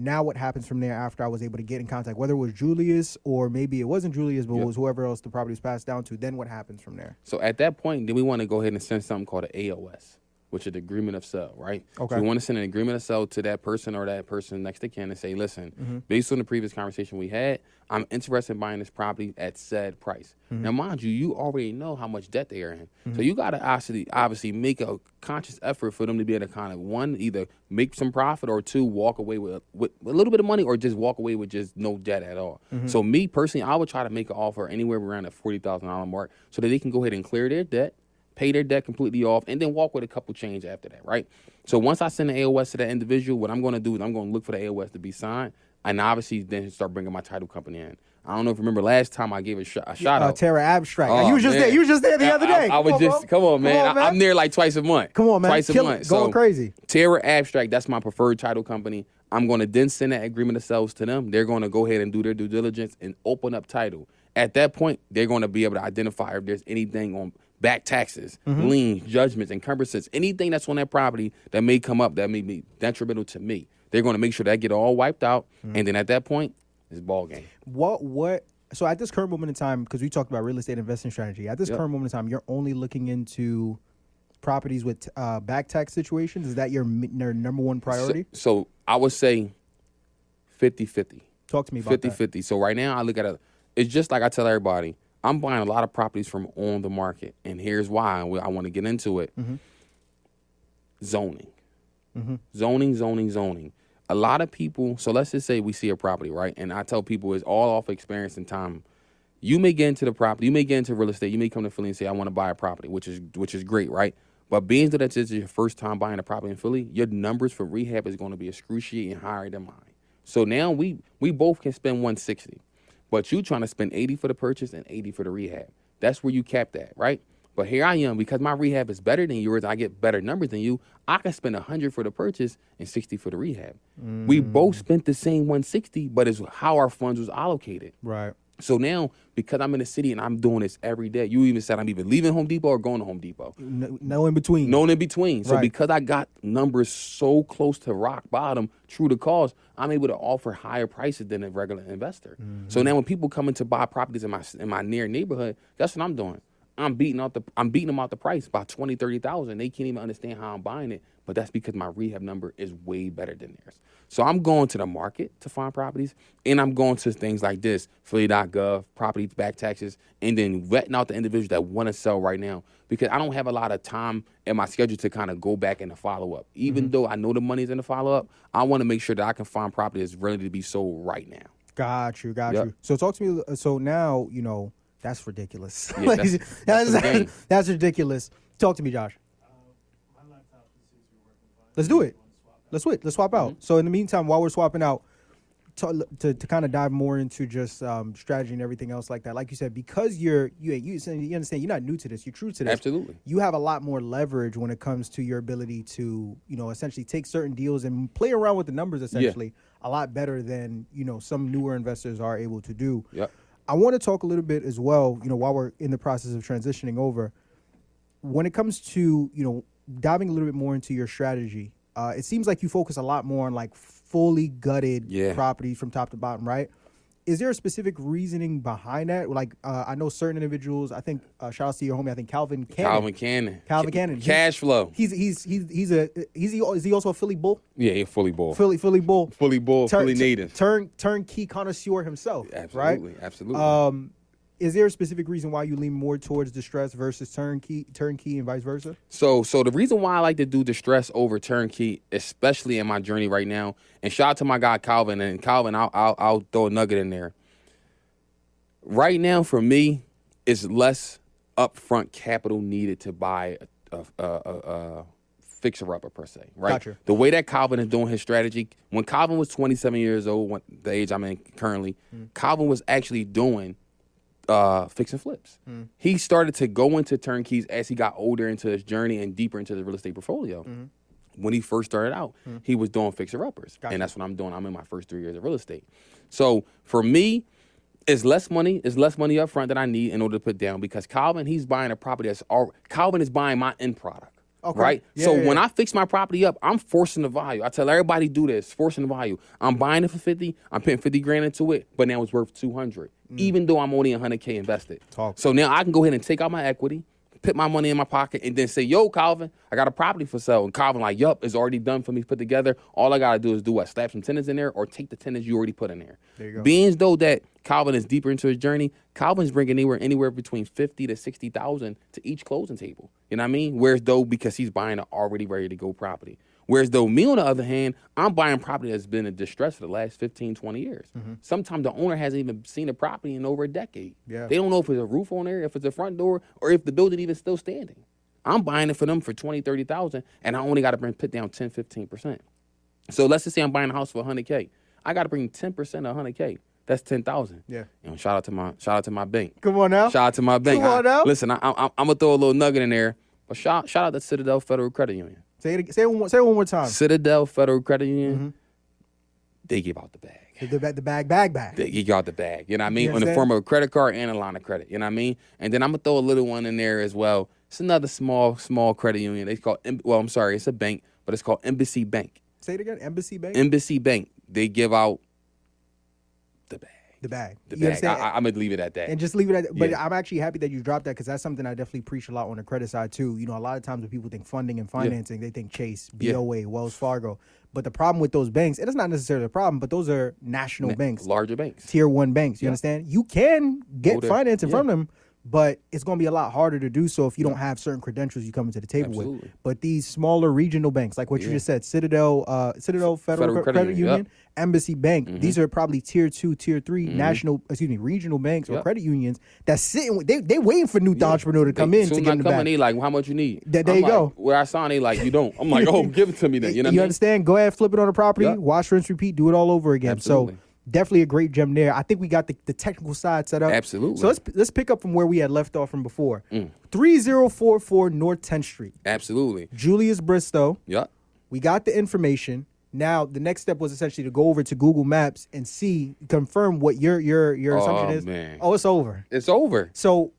Now, what happens from there after I was able to get in contact, whether it was Julius or maybe it wasn't Julius, but it was whoever else the property was passed down to? Then what happens from there? So at that point, then we want to go ahead and send something called an AOS, which is the agreement of sale, right? Okay. So we want to send an agreement of sale to that person or that person next to kin and say, listen, Mm-hmm. based on the previous conversation we had, I'm interested in buying this property at said price. Mm-hmm. Now, mind you, you already know how much debt they are in, so you got to obviously obviously make a conscious effort for them to be able to kind of one either make some profit or two walk away with, with a little bit of money or just walk away with just no debt at all. Mm-hmm. So me personally, I would try to make an offer anywhere around the forty thousand dollar mark so that they can go ahead and clear their debt pay their debt completely off, and then walk with a couple change after that, right? So once I send the AOS to that individual, what I'm going to do is I'm going to look for the AOS to be signed, and obviously then start bringing my title company in. I don't know if you remember last time I gave a, sh- a shout Uh, out. Terra Abstract. Oh, you was just man. there. You was just there the I- other I- day. I, was on, just come on, man. Come I, am there like twice a month. Come on, man. Twice a Kill it. month. Going so, crazy. Terra Abstract, that's my preferred title company. I'm going to then send that agreement of sales to them. They're going to go ahead and do their due diligence and open up title. At that point, they're going to be able to identify if there's anything on back taxes, Mm-hmm. liens, judgments, encumbrances, anything that's on that property that may come up that may be detrimental to me. They're going to make sure that get all wiped out, Mm-hmm. and then at that point, it's ball game. what what so at this current moment in time because we talked about real estate investing strategy at this Yep. current moment in time you're only looking into properties with uh, back tax situations is that your, your number one priority So, so I would say 50-50. talk to me about 50 that 50. So right now I look at it, it's just like I tell everybody, I'm buying a lot of properties from on the market. And here's why I want to get into it Mm-hmm. zoning. Zoning, zoning, zoning. A lot of people, so let's just say we see a property, right? And I tell people it's all off experience and time. You may get into the property, you may get into real estate, you may come to Philly and say, I want to buy a property, which is which is great, right? But being that this is your first time buying a property in Philly, your numbers for rehab is going to be excruciating higher than mine. So now we we both can spend 160, but you trying to spend 80 for the purchase and 80 for the rehab. That's where you cap that, right? But here I am because my rehab is better than yours. I get better numbers than you. I can spend a hundred for the purchase and sixty for the rehab. We both mm. spent the same one sixty, but it's how our funds was allocated. Right. So now, because I'm in the city and I'm doing this every day, you even said I'm even leaving Home Depot or going to Home Depot. No, no in between. No in between. So Right. because I got numbers so close to rock bottom, true to cause, I'm able to offer higher prices than a regular investor. Mm-hmm. So now when people come in to buy properties in my in my near neighborhood, that's what I'm doing. I'm beating out the I'm beating them out the price by 20, 30,000. They can't even understand how I'm buying it, but that's because my rehab number is way better than theirs. So I'm going to the market to find properties, and I'm going to things like this, Philly.gov, property back taxes, and then vetting out the individuals that want to sell right now because I don't have a lot of time in my schedule to kind of go back and follow up. Even mm-hmm. though I know the money's in the follow up, I want to make sure that I can find property that's ready to be sold right now. Got you, got Yep. you. So talk to me. So now you know that's ridiculous. Yeah, that's- that's, that's the that's ridiculous. Talk to me, Josh. Let's do it. Let's switch. Let's swap Mm-hmm. out. So in the meantime, while we're swapping out, to to, to kind of dive more into just um, strategy and everything else like that. Like you said, because you're you you you understand you're not new to this. You're true to this. Absolutely. You have a lot more leverage when it comes to your ability to you know essentially take certain deals and play around with the numbers essentially a lot better than you know some newer investors are able to do. Yep. I want to talk a little bit as well, you know, while we're in the process of transitioning over. When it comes to, you know, diving a little bit more into your strategy, uh, it seems like you focus a lot more on like fully gutted Yeah. properties from top to bottom, right? Is there a specific reasoning behind that? Like, uh, I know certain individuals. I think uh, shout out to your homie. I think Calvin Cannon. Calvin Cannon. Calvin Cannon. He's- Cash flow. He's he's he's he's a he's he, is he also a Philly bull? Yeah, he Philly bull. Philly Philly bull. Philly bull, Turn- fully native. Turn turnkey connoisseur himself. Absolutely, Right. absolutely. Um, is there a specific reason why you lean more towards distress versus turnkey, turnkey, and vice versa? So, so the reason why I like to do distress over turnkey, especially in my journey right now, and shout out to my guy Calvin and Calvin, I'll I'll, I'll throw a nugget in there. Right now, for me, is less upfront capital needed to buy a, a, a, a, fixer upper per se, right? Gotcha. The way that Calvin is doing his strategy, when Calvin was 27 years old, the age I'm in currently, mm. Calvin was actually doing uh, fix and flips. Hmm. He started to go into turnkeys as he got older into his journey and deeper into the real estate portfolio. Hmm. When he first started out, hmm. he was doing fixer uppers, Gotcha. and that's what I'm doing. I'm in my first three years of real estate. So for me, it's less money. It's less money up front that I need in order to put down because Calvin, he's buying a property that's all. Calvin is buying my end product. Okay. Right. Yeah, so yeah, when yeah. I fix my property up, I'm forcing the value. I tell everybody do this, forcing the value. I'm buying it for 50, I'm putting 50 grand into it, but now it's worth 200, even though I'm only 100K invested. Mm. Talk. So now I can go ahead and take out my equity, put my money in my pocket, and then say, yo, Calvin, I got a property for sale. And Calvin, like, yup, it's already done for me, put together. All I got to do is do what? Slap some tenants in there or take the tenants you already put in there. There you go. Being though that Calvin is deeper into his journey, Calvin's bringing anywhere anywhere between fifty to sixty thousand to each closing table. You know what I mean? Whereas though because he's buying an already ready to go property. Whereas though me on the other hand, I'm buying property that's been in distress for the last 15, 20 years. Mm-hmm. Sometimes the owner hasn't even seen the property in over a decade. Yeah. They don't know if it's a roof on there, if it's a front door, or if the building even still standing. I'm buying it for them for 20, 30,000 and I only got to bring put down 10, 15%. So let's just say I'm buying a house for 100k. I got to bring 10% of 100k. That's 10,000. Yeah. You know, shout out to my shout out to my bank. Come on now. Shout out to my bank. Come on I- now. listen, I, I, I'm gonna throw a little nugget in there, but shout shout out to Citadel Federal Credit Union. Say it. Say it one. Say it one more time. Citadel Federal Credit Union, Mm-hmm. they give out the bag. The, the, the bag, bag, bag. They give out the bag. You know what I mean? You In the form of a credit card and a line of credit. You know what I mean? And then I'm gonna throw a little one in there as well. It's another small small credit union. They call well, I'm sorry, it's a bank, but it's called Embassy Bank. Say it again. Embassy Bank. Embassy Bank. They give out the bag. The bag. The you bag. I, I, I'm gonna leave it at that. and just leave it at But Yeah. I'm actually happy that you dropped that because that's something I definitely preach a lot on the credit side too. You know, a lot of times when people think funding and financing, they think Chase, Yeah. BOA, Wells Fargo. But the problem with those banks, and it's not necessarily a problem, but those are national banks, Larger banks. tier one banks. You Yeah. understand? You can get financing Yeah. from them, but it's going to be a lot harder to do so if you don't have certain credentials you come into the table with. But these smaller regional banks, like what you just said, Citadel, uh, Citadel Federal, Federal Credit Credit, Union, Union, Embassy Bank, these are probably tier two, tier 3 national, excuse me, regional banks or credit unions that sitting. They they waiting for new Yeah. entrepreneur to come They- in to get the back. in, they like, how much you need? There- there I'm you like, go. Where I sign, they like, you don't. I'm like, oh, give it to me then. You know I mean? understand? Go ahead, flip it on a property, Yep. wash, rinse, repeat, do it all over again. Absolutely. So definitely a great gem there. I think we got the, the technical side set up. Absolutely. So let's let's pick up from where we had left off from before. Mm. Three zero four four North 10th Street. Absolutely. Julius Bristow. Yep. We got the information. Now the next step was essentially to go over to Google Maps and see, confirm what your your your assumption Oh, is. man. Oh, it's over. It's over. So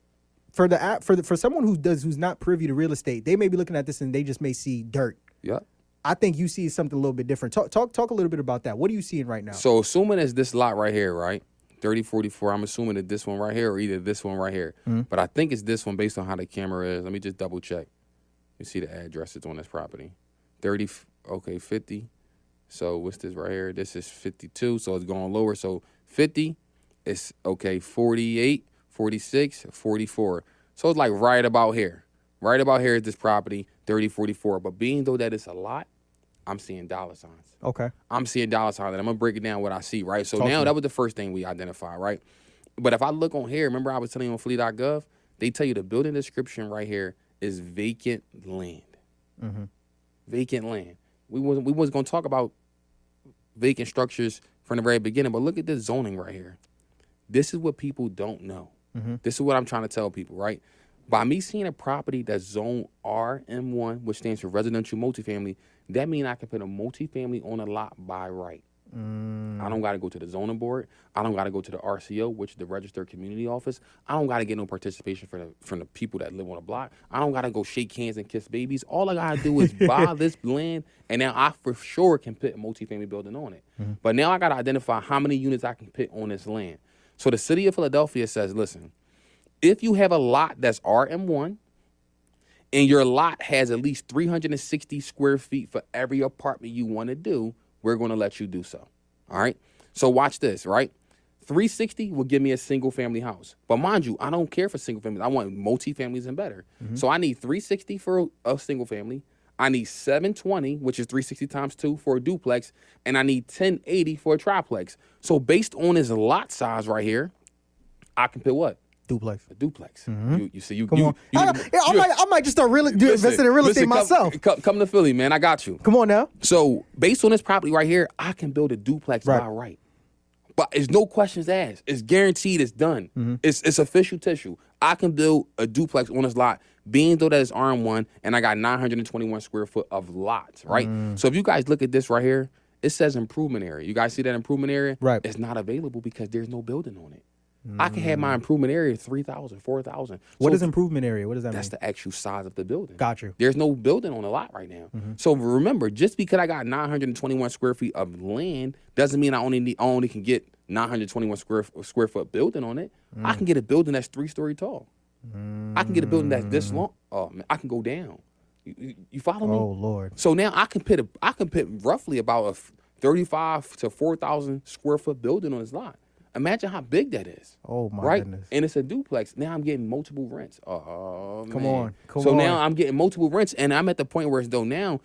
for the app for the, for someone who does who's not privy to real estate, they may be looking at this and they just may see dirt. Yep. I think you see something a little bit different. Talk talk talk a little bit about that. What are you seeing right now? So assuming it's this lot right here, right? 3044, I'm assuming that this one right here or either this one right here. Mm-hmm. But I think it's this one based on how the camera is. Let me just double check. You see the address it's on this property. 30 okay, 50. So what's this right here? This is 52, so it's going lower. So 50 is okay, 48, 46, 44. So it's like right about here. Right about here is this property, 3044. But being though that it's a lot, I'm seeing dollar signs. okay. I'm seeing dollar signs, and I'm gonna break it down what I see, right? So Talk now that was the first thing we identified, right? But if I look on here, remember I was telling you on Philly.gov, they tell you the building description right here is vacant land. Mm-hmm. Vacant land. We wasn't we was gonna talk about vacant structures from the very beginning, but look at this zoning right here. This is what people don't know. Mm-hmm. This is what I'm trying to tell people, right? By me seeing a property that's zone RM1, which stands for residential multifamily, that means I can put a multifamily on a lot by right. Mm. I don't got to go to the zoning board. I don't got to go to the RCO, which is the registered community office. I don't got to get no participation from the from the people that live on the block. I don't got to go shake hands and kiss babies. All I got to do is buy this land, and now I for sure can put a multifamily building on it. But now I got to identify how many units I can put on this land. So the city of Philadelphia says, listen, if you have a lot that's RM1 and your lot has at least 360 square feet for every apartment you want to do, we're going to let you do so. All right. So watch this, right? 360 will give me a single family house. But mind you, I don't care for single families. I want multi-families and better. Mm-hmm. So I need 360 for a single family. I need 720, which is 360 times 2 for a duplex, and I need 1080 for a triplex. So based on his lot size right here, I can put what? Duplex. A duplex. You, you see, you Come you, on. you- I, I might I might just start real, do listen, investing in real estate listen, myself. Come, come to Philly, man. I got you. Come on now. So based on this property right here, I can build a duplex Right. by right. But it's no questions asked. It's guaranteed. It's done. Mm-hmm. It's it's official tissue. I can build a duplex on this lot, being though that it's RM one, and I got 921 square foot of lots. Right. Mm. So if you guys look at this right here, it says improvement area. You guys see that improvement area? Right. It's not available because there's no building on it. I can have my mm. improvement area 3,000, 4,000. Mm. What So is improvement area? What does that that's mean? That's the actual size of the building. Got you. There's no building on the lot right now. Mm-hmm. So remember, just because I got 921 square feet of land doesn't mean I only need I only can get 921 square square foot building on it. I can mm. get a building that's three story tall. I can get a building that's this long. Mm. Oh man, I can go down. You, you, you follow me? Oh Lord. So now I can put a I can put roughly about a 35 to 4,000 square foot building on this lot. Imagine how big that is. Oh my right? goodness. And it's a duplex. Now I'm getting multiple rents. Oh, Come man. on, come so now. I'm getting multiple rents, and I'm at the point where it's though now,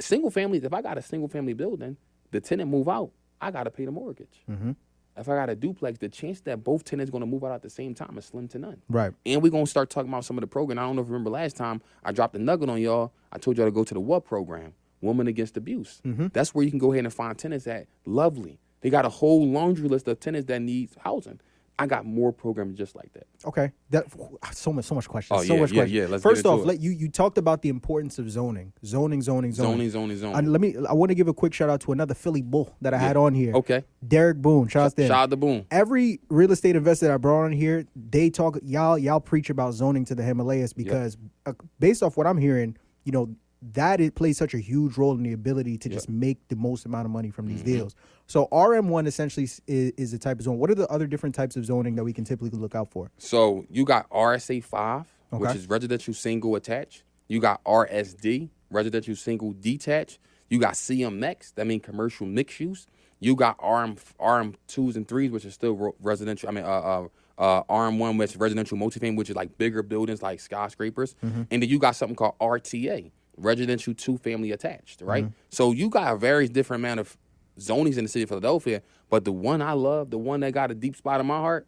single families. If I got a single family building, the tenant move out, I got to pay the mortgage. Mm-hmm. If I got a duplex, the chance that both tenants going to move out at the same time is slim to none. Right. And we're gonna start talking about some of the program. I don't know if you remember last time I dropped a nugget on y'all. I told y'all to go to the what program? Woman Against Abuse. Mm-hmm. That's where you can go ahead and find tenants at lovely. They got a whole laundry list of tenants that need housing. I got more programs just like that. Okay. That so much so much questions. Oh, so yeah, much yeah, questions. yeah. Let's First off, let you you talked about the importance of zoning. Zoning, zoning, zoning. Zoning, zoning, zoning. And let me I want to give a quick shout out to another Philly bull that I had on here. Okay. Derek Boone. Shout out to. Shout out to Boom. every real estate investor that I brought on here, they talk y'all y'all preach about zoning to the Himalayas because uh, based off what I'm hearing, you know that it plays such a huge role in the ability to just make the most amount of money from these Mm-hmm. deals. So RM1 essentially is, is the type of zone. What are the other different types of zoning that we can typically look out for? So you got RSA five, which is residential single attached. You got RSD, residential single detached. You got CMX, that means commercial mixed use. You got RM RM twos and threes, which is still residential. I mean, uh, uh, uh, RM one, which is residential multifamily, which is like bigger buildings like skyscrapers. And then you got something called RTA, residential two family attached, right? Mm-hmm. So you got a very different amount of zonings in the city of Philadelphia. But the one I love, the one that got a deep spot in my heart,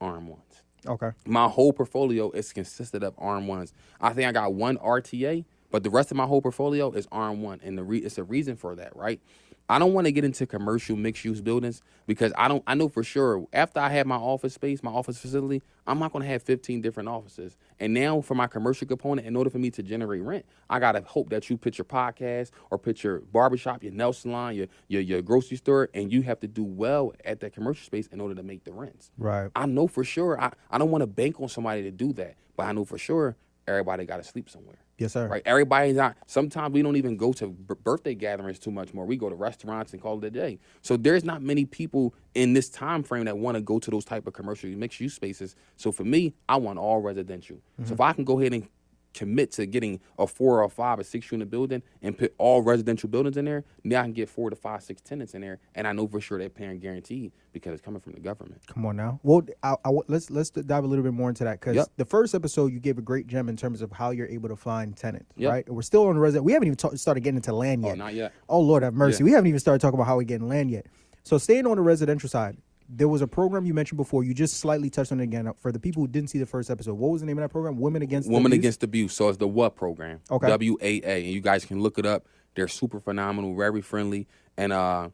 RM ones Okay. my whole portfolio is consisted of RM ones. I think I got one RTA, but the rest of my whole portfolio is RM one, and the re- it's a reason for that, right? I don't want to get into commercial mixed use buildings because I don't I know for sure after I have my office space, my office facility, I'm not going to have 15 different offices. And now for my commercial component, in order for me to generate rent, I got to hope that you put your podcast or put your barbershop, your nail salon, your, your your grocery store and you have to do well at that commercial space in order to make the rents. Right. I know for sure I, I don't want to bank on somebody to do that, but I know for sure everybody got to sleep somewhere. Yes, sir. Right. Everybody's not. Sometimes we don't even go to b- birthday gatherings too much more. We go to restaurants and call it a day. So there's not many people in this time frame that want to go to those type of commercial mixed use spaces. So for me, I want all residential. Mm-hmm. So if I can go ahead and commit to getting a four or five or six unit building and put all residential buildings in there, now I can get four to five, six tenants in there, and I know for sure they're paying guaranteed because it's coming from the government. Come on now. Well, I, I, let's let's dive a little bit more into that because Yep. the first episode you gave a great gem in terms of how you're able to find tenants. Yep. Right. We're still on the resident. We haven't even ta- started getting into land Oh, yet. not yet. Oh Lord have mercy. Yeah. We haven't even started talking about how we getting land yet. So staying on the residential side, there was a program you mentioned before. You just slightly touched on it again. For the people who didn't see the first episode, what was the name of that program? Women Against Women Abuse? Against Abuse. So it's the WHAT program. Okay. W A A. And you guys can look it up. They're super phenomenal, very friendly, and uh,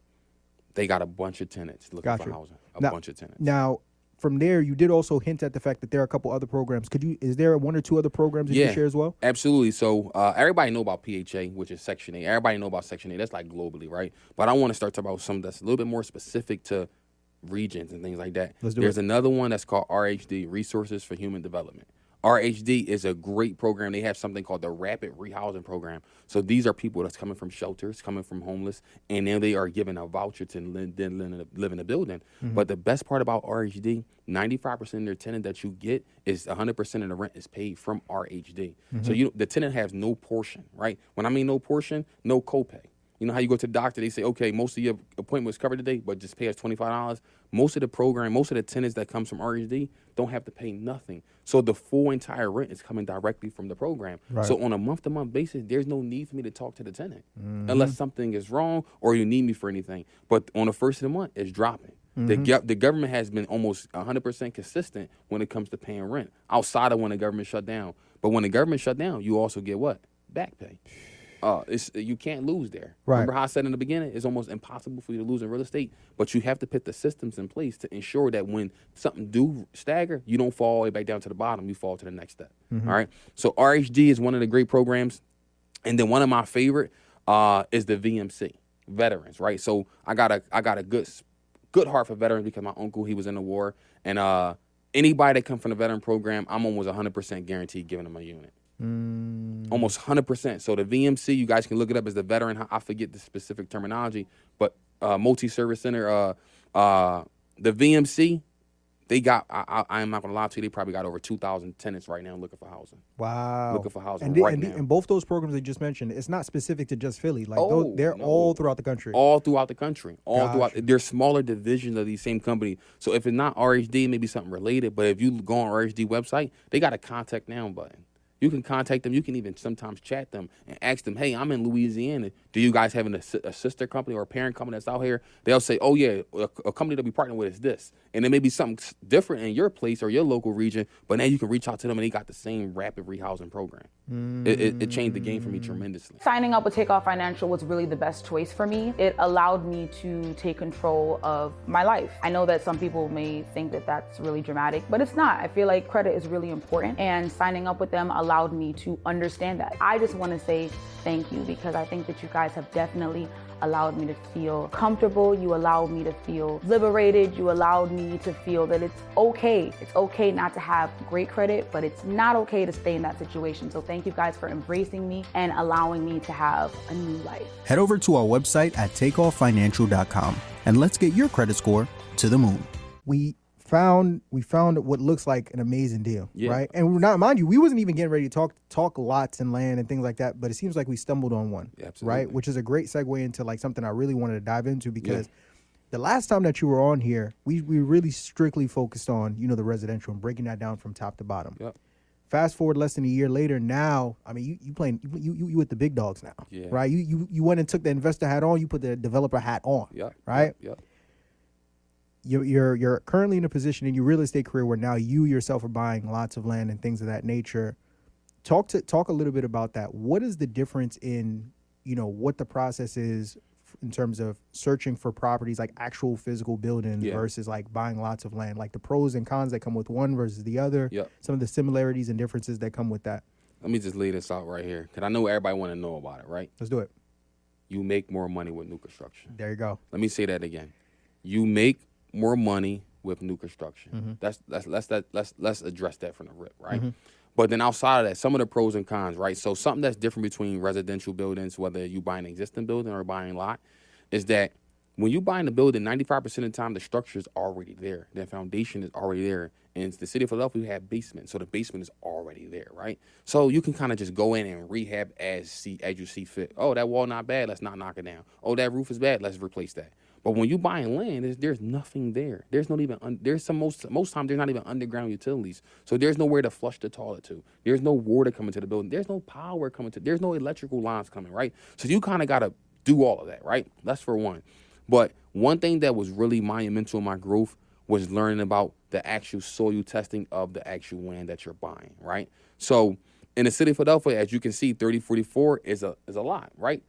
they got a bunch of tenants looking Gotcha. for housing. A Now- bunch of tenants. Now, from there, you did also hint at the fact that there are a couple other programs. Could you? Is there one or two other programs that you Yeah. can share as well? Absolutely. So uh, everybody know about PHA, which is Section 8. Everybody know about Section 8. That's like globally, right? But I want to start talking about something that's a little bit more specific to regions and things like that. Let's do There's it. another one that's called RHD, Resources for Human Development. RHD is a great program. They have something called the Rapid Rehousing Program. So these are people that's coming from shelters, coming from homeless, and then they are given a voucher to live, then live, in a, live in a building. Mm-hmm. But the best part about RHD, 95% of their tenant that you get is 100% of the rent is paid from RHD. Mm-hmm. So you the tenant has no portion, right? When I mean no portion, no copay. You know how you go to the doctor, they say, okay, most of your appointment was covered today, but just pay us twenty five dollars. Most of the program, most of the tenants that comes from RHD don't have to pay nothing. So the full entire rent is coming directly from the program. Right. So on a month to month basis, there's no need for me to talk to the tenant mm-hmm. unless something is wrong or you need me for anything. But on the first of the month, it's dropping. The, mm-hmm. the government has been almost 100% consistent when it comes to paying rent outside of when the government shut down. But when the government shut down, you also get what? Back pay. Uh, it's you can't lose there. Right. Remember how I said in the beginning, it's almost impossible for you to lose in real estate, but you have to put the systems in place to ensure that when something do stagger, you don't fall all the way back down to the bottom. You fall to the next step. All right. So RHD is one of the great programs, and then one of my favorite uh, is the VMC veterans. Right. So I got a I got a good good heart for veterans because my uncle he was in the war, and uh, anybody that come from the veteran program, I'm almost 100 percent guaranteed giving them a unit almost 100%. So the VMC, you guys can look it up as the veteran. I forget the specific terminology, but uh, multi-service center, uh, uh, the VMC, they got. I, I, am not gonna lie to you. They probably got over 2,000 tenants right now looking for housing. Wow. Looking for housing and, the- right and, the- now. and both those programs they just mentioned, it's not specific to just Philly. Like Oh, those, they're no. all throughout the country. All throughout the country, all Gotcha. throughout. There's smaller divisions of these same companies. So if it's not RHD, maybe something related. But if you go on RHD website, they got a contact now button. You can contact them. You can even sometimes chat them and ask them, "Hey, I'm in Louisiana. Do you guys have an, a, sister company or a parent company that's out here?" They'll say, "Oh yeah, a, a company that we partner with is this," and it may be something different in your place or your local region. But now you can reach out to them, and they got the same rapid rehousing program. It, it, it changed the game for me mm. tremendously. Signing up with Takeoff Financial was really the best choice for me. It allowed me to take control of my life. I know that some people may think that that's really dramatic, but it's not. I feel like credit is really important, and signing up with them allowed me to understand that. I just want to say thank you because I think that you guys have definitely allowed me to feel comfortable. You allowed me to feel liberated. You allowed me to feel that it's okay. It's okay not to have great credit, but it's not okay to stay in that situation. So thank you guys for embracing me and allowing me to have a new life. Head over to our website at takeofffinancial.com and let's get your credit score to the moon. We found we found what looks like an amazing deal, Yeah. right? And we're not mind you, we wasn't even getting ready to talk talk lots and land and things like that, but it seems like we stumbled on one, Yeah, right? Which is a great segue into like something I really wanted to dive into because the last time that you were on here, we we really strictly focused on you know the residential and breaking that down from top to bottom. Yep. Fast forward less than a year later, now I mean you you playing you you, you with the big dogs now, Yeah. right? You you you went and took the investor hat on, you put the developer hat on, Yep. right? Yep. You're you're you're currently in a position in your real estate career where now you yourself are buying lots of land and things of that nature. Talk to talk a little bit about that. What is the difference in you know what the process is in terms of searching for properties like actual physical buildings Yeah. versus like buying lots of land, like the pros and cons that come with one versus the other. Yep. Some of the similarities and differences that come with that. Let me just lay this out right here, because I know everybody want to know about it, right? Let's do it. You make more money with new construction. There you go. Let me say that again. You make more money with new construction. Mm-hmm. That's that's let's that let's let's address that from the rip, right? But then outside of that, some of the pros and cons, right? So something that's different between residential buildings, whether you buy an existing building or buying a lot, is that when you buy in a building, ninety five percent of the time the structure is already there. The foundation is already there. And the city of Philadelphia, we have basement, so the basement is already there, right? So you can kind of just go in and rehab as see as you see fit. Oh, that wall not bad, let's not knock it down. Oh, that roof is bad, let's replace that. But when you buying land, there's, there's nothing there. There's not even un, there's some most most times there's not even underground utilities. So there's nowhere to flush the toilet to. There's no water coming to the building. There's no power coming to. There's no electrical lines coming, right? So you kind of got to do all of that, right? That's for one. But one thing that was really monumental in my growth was learning about the actual soil testing of the actual land that you're buying, right? So in the city of Philadelphia, as you can see, 3044 is a is a lot, right?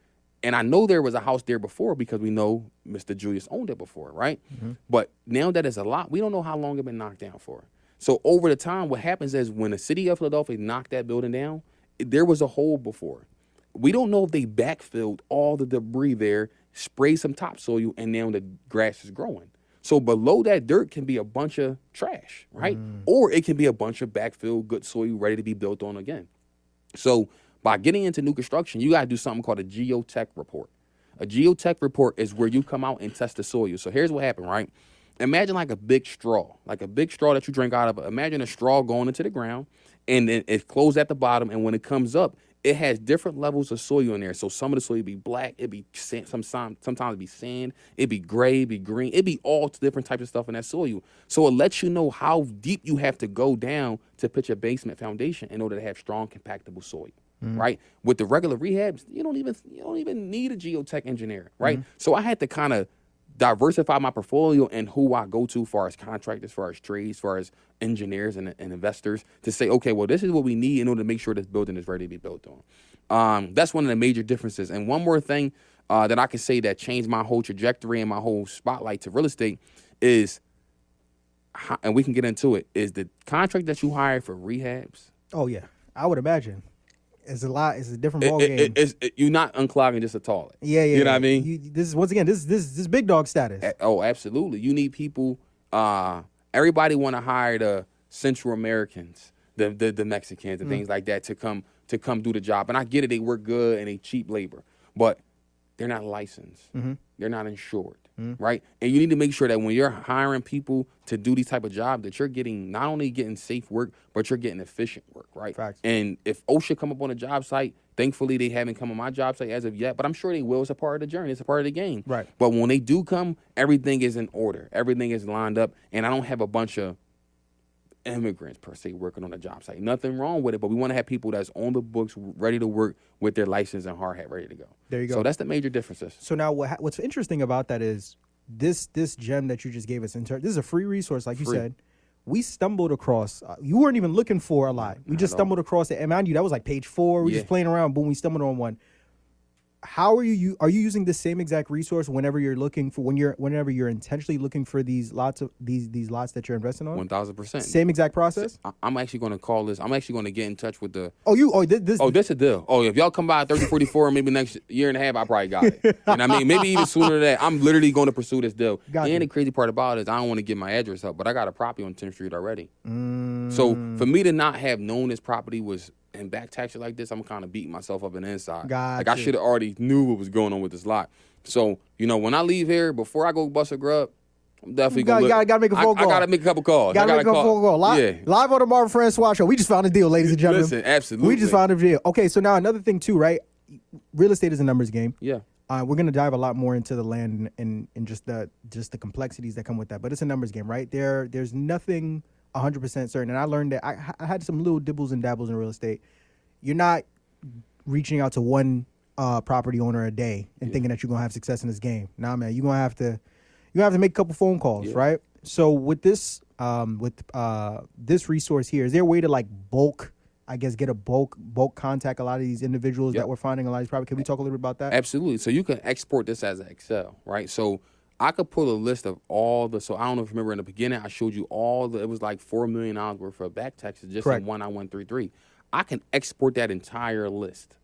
And I know there was a house there before because we know Mr. Julius owned it before, right? Mm-hmm. But now that it's a lot, we don't know how long it been knocked down for. So over the time, what happens is when the city of Philadelphia knocked that building down, it- there was a hole before. We don't know if they backfilled all the debris there, sprayed some topsoil, and now the grass is growing. So below that dirt can be a bunch of trash, right? Mm. Or it can be a bunch of backfilled good soil ready to be built on again. So by getting into new construction, you gotta do something called a geotech report. A geotech report is where you come out and test the soil. So here's what happened, right? Imagine like a big straw, like a big straw that you drink out of. Imagine a straw going into the ground, and then it's closed at the bottom. And when it comes up, it has different levels of soil in there. So some of the soil be black, it be sand, some some- sometimes it be sand, it be gray, it be green, it be all different types of stuff in that soil. So it lets you know how deep you have to go down to pitch a basement foundation in order to have strong compactable soil. Right with the regular rehabs, you don't even you don't even need a geotech engineer, right? So I had to kind of diversify my portfolio and who I go to, far as contractors, far as trades, far as engineers and, and investors, to say, okay, well, this is what we need in order to make sure this building is ready to be built on. Um, that's one of the major differences. And one more thing uh, that I can say that changed my whole trajectory and my whole spotlight to real estate is, and we can get into it, is the contract that you hire for rehabs. Oh yeah, I would imagine. It's a lot. It's a different ball it- game. it- it's- it- you're not unclogging just a toilet. yeah, yeah. You know what I mean? You, this is once again this this this big dog status. A- Oh, absolutely. You need people. Uh, everybody want to hire the Central Americans, the the, the Mexicans, and things like that to come to come do the job. And I get it; they work good and they cheap labor, but they're not licensed. They're not insured, Mm-hmm. right? And you need to make sure that when you're hiring people to do these type of jobs, that you're getting not only getting safe work, but you're getting efficient work, right? Facts. And if OSHA come up on a job site, thankfully they haven't come on my job site as of yet, but I'm sure they will. It's a part of the journey. It's a part of the game. Right. But when they do come, everything is in order. Everything is lined up, and I don't have a bunch of immigrants per se working on a job site. Nothing wrong with it, but we want to have people that's on the books, ready to work with their license and hard hat ready to go. There you go. So that's the major differences. So now what, what's interesting about that is this this gem that you just gave us in ter- this is a free resource like you said. We stumbled across. Uh, you weren't even looking for a lot. We just stumbled across it. And mind you, that was like page four. We Yeah. just playing around. Boom, we stumbled on one. How are you, you? Are you using the same exact resource whenever you're looking for when you're whenever you're intentionally looking for these lots of these these lots that you're investing on? One thousand percent. Same exact process. I- I'm actually going to call this. I'm actually going to get in touch with the. Oh, you. Oh, this. this Oh, this a deal. Oh, if y'all come by 3044, maybe next year and a half, I probably got it. And I mean, maybe even sooner than that. I'm literally going to pursue this deal. Got and you. the crazy part about it is I don't want to get my address up, but I got a property on 10th Street already. Mm. So for me to not have known this property was in back taxes like this, I'm kind of beating myself up in the inside. Like I should have already knew what was going on with this lot. So you know, when I leave here, before I go bust a grub, I'm definitely gotta- gotta- gotta make a phone I, call. gotta make a couple calls. Gotta I make a phone call. Live, Yeah. live on the Marvin Francois show. We just found a deal, ladies and gentlemen. Listen, absolutely. We just found a deal. Okay, so now another thing too, right? Real estate is a numbers game. Yeah. Uh, we're gonna dive a lot more into the land and, and and just the just the complexities that come with that. But it's a numbers game, right? There there's nothing 100 percent certain. And I learned that I, I had some little dibbles and dabbles in real estate. You're not reaching out to one uh, property owner a day and thinking that you're gonna have success in this game. Nah, man, you're gonna have to you have to make a couple phone calls, Yeah. right? So with this um, with uh, this resource here, is there a way to like bulk I guess get a bulk bulk contact a lot of these individuals Yep. that we're finding a lot of these properties. Can we talk a little bit about that? Absolutely. So you can export this as an Excel, right? So I could pull a list of all the. So I don't know if you remember in the beginning, I showed you all the. It was like four million dollars worth of back taxes just Correct. in one I one three three. I can export that entire list,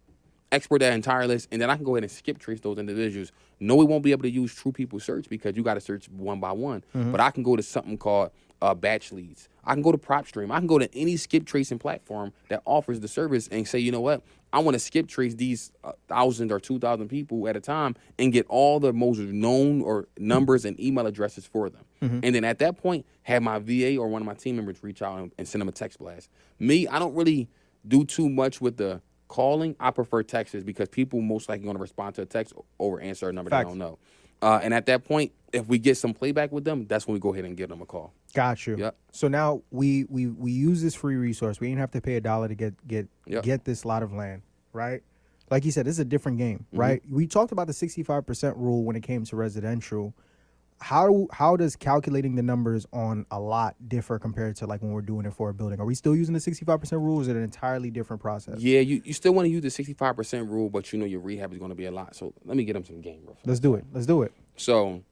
export that entire list, and then I can go ahead and skip trace those individuals. No, we won't be able to use True People Search because you got to search one by one. Mm-hmm. But I can go to something called uh, Batch Leads. I can go to PropStream. I can go to any skip tracing platform that offers the service and say, you know what, I want to skip trace these uh, thousand or two thousand people at a time and get all the most known or numbers and email addresses for them. And then at that point, have my VA or one of my team members reach out and, and send them a text blast. Me, I don't really do too much with the calling. I prefer texts because people most likely going to respond to a text over answer a number Facts. they don't know. Uh, and at that point, if we get some playback with them, that's when we go ahead and give them a call. Got you. Yep. So now we we we use this free resource. We didn't have to pay a dollar to get get Yep. get this lot of land, right? Like you said, this is a different game, Mm-hmm. right? We talked about the sixty five percent rule when it came to residential. How how does calculating the numbers on a lot differ compared to like when we're doing it for a building? Are we still using the sixty five percent rule? Or is it an entirely different process? Yeah, you, you still want to use the 65% rule, but you know your rehab is going to be a lot. So let me get them some game, bro. Let's do it. Let's do it. So,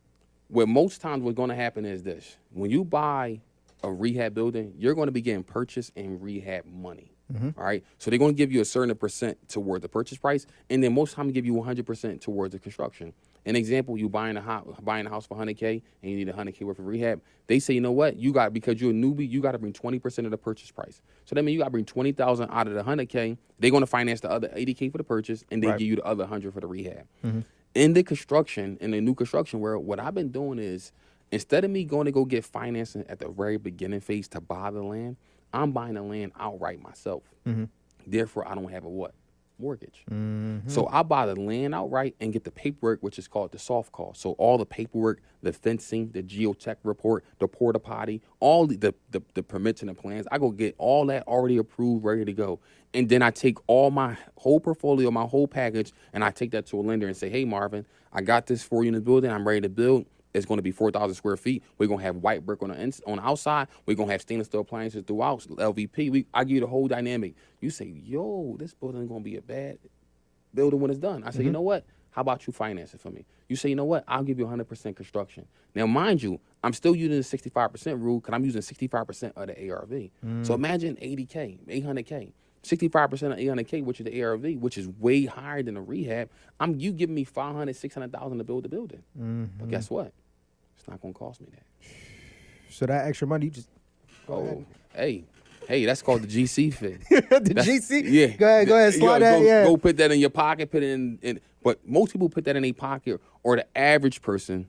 what most times what's going to happen is this: when you buy a rehab building, you're going to be getting purchase and rehab money. Mm-hmm. all right, so they're going to give you a certain percent toward the purchase price, and then most time give you 100 percent towards the construction. An example: you buying a house, buying a house for 100k, and you need 100k worth of rehab. They say, you know what, you got because you're a newbie, you got to bring 20 percent of the purchase price. So that means you got to bring 20,000 out of the 100k. They're going to finance the other 80k for the purchase, and they Right. give you the other 100 for the rehab mm-hmm. in the construction in the new construction world what i've been doing is instead of me going to go get financing at the very beginning phase to buy the land i'm buying the land outright myself. Mm-hmm. Therefore i don't have a what? Mortgage. Mm-hmm. So i buy the land outright and get the paperwork which is called the soft cost. So all the paperwork the fencing the geotech report the porta potty all the, the, the, the permits and the plans i go get all that already approved ready to go. And then I take all my whole portfolio, my whole package, and I take that to a lender and say, "Hey, Marvin, I got this four unit building. I'm ready to build. It's going to be four thousand square feet. We're going to have white brick on the ins- on the outside. We're going to have stainless steel appliances throughout. LVP. We I give you the whole dynamic. You say, "Yo, this building is going to be a bad building when it's done." I say, "You mm-hmm. know what? How about you finance it for me?" You say, "You know what? I'll give you 100% construction." Now, mind you, I'm still using the 65% rule because I'm using 65% of the ARV. So mm. imagine 80k, 800k. 65% of 800K, which is the ARV, which is way higher than the rehab. I'm you giving me 500, 600,000 to build the building. But guess mm-hmm. what? It's not going to cost me that. So that extra money, you just Oh, hey, hey, that's called the GC fee. the That's- GC. Yeah. Go ahead. Go ahead. Slide that. Go, yeah. go put that in your pocket. Put it in, in. But most people put that in a pocket, or the average person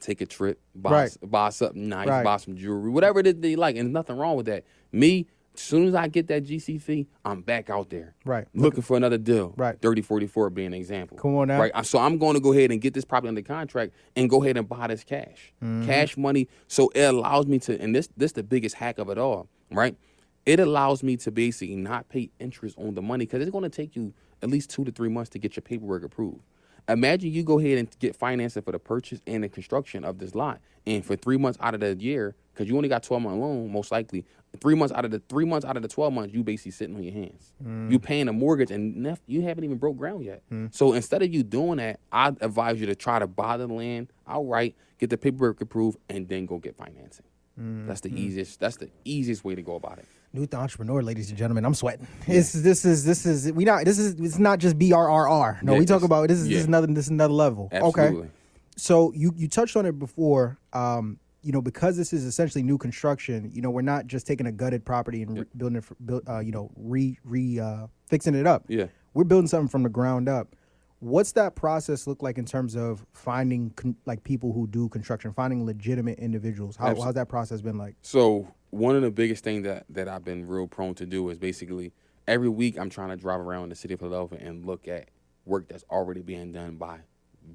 take a trip, buy Right. buy something nice, Right. buy some jewelry, whatever it is they like, and there's nothing wrong with that. Me, as soon as I get that GC fee, I'm back out there. Right. Looking for another deal. Right. 3044 being an example. Come on now. Right. So I'm going to go ahead and get this property under contract and go ahead and buy this cash. Mm-hmm. Cash money. So it allows me to, and this this the biggest hack of it all, right? It allows me to basically not pay interest on the money because it's going to take you at least two to three months to get your paperwork approved. Imagine you go ahead and get financing for the purchase and the construction of this lot, and for three months out of the year, because you only got twelve month loan, most likely three months out of the three months out of the twelve months, you basically sitting on your hands. Mm. You paying a mortgage and nef- you haven't even broke ground yet. Mm. So instead of you doing that, I advise you to try to buy the land outright, get the paperwork approved, and then go get financing. Mm, that's the easiest. That's the easiest way to go about it. Newt the Entrepreneur, ladies and gentlemen. I'm sweating. This is this is this is we not this is it's not just BRRR. No, Yeah, we talk about this is this is another this is another level. Absolutely. Okay. So you you touched on it before. Um, you know, because this is essentially new construction. You know, we're not just taking a gutted property and re- building it, for, build, uh, you know, re re uh, fixing it up. Yeah. We're building something from the ground up. What's that process look like in terms of finding con- like people who do construction, finding legitimate individuals? How, how's that process been like? So one of the biggest things that that I've been real prone to do is basically every week I'm trying to drive around the city of Philadelphia and look at work that's already being done by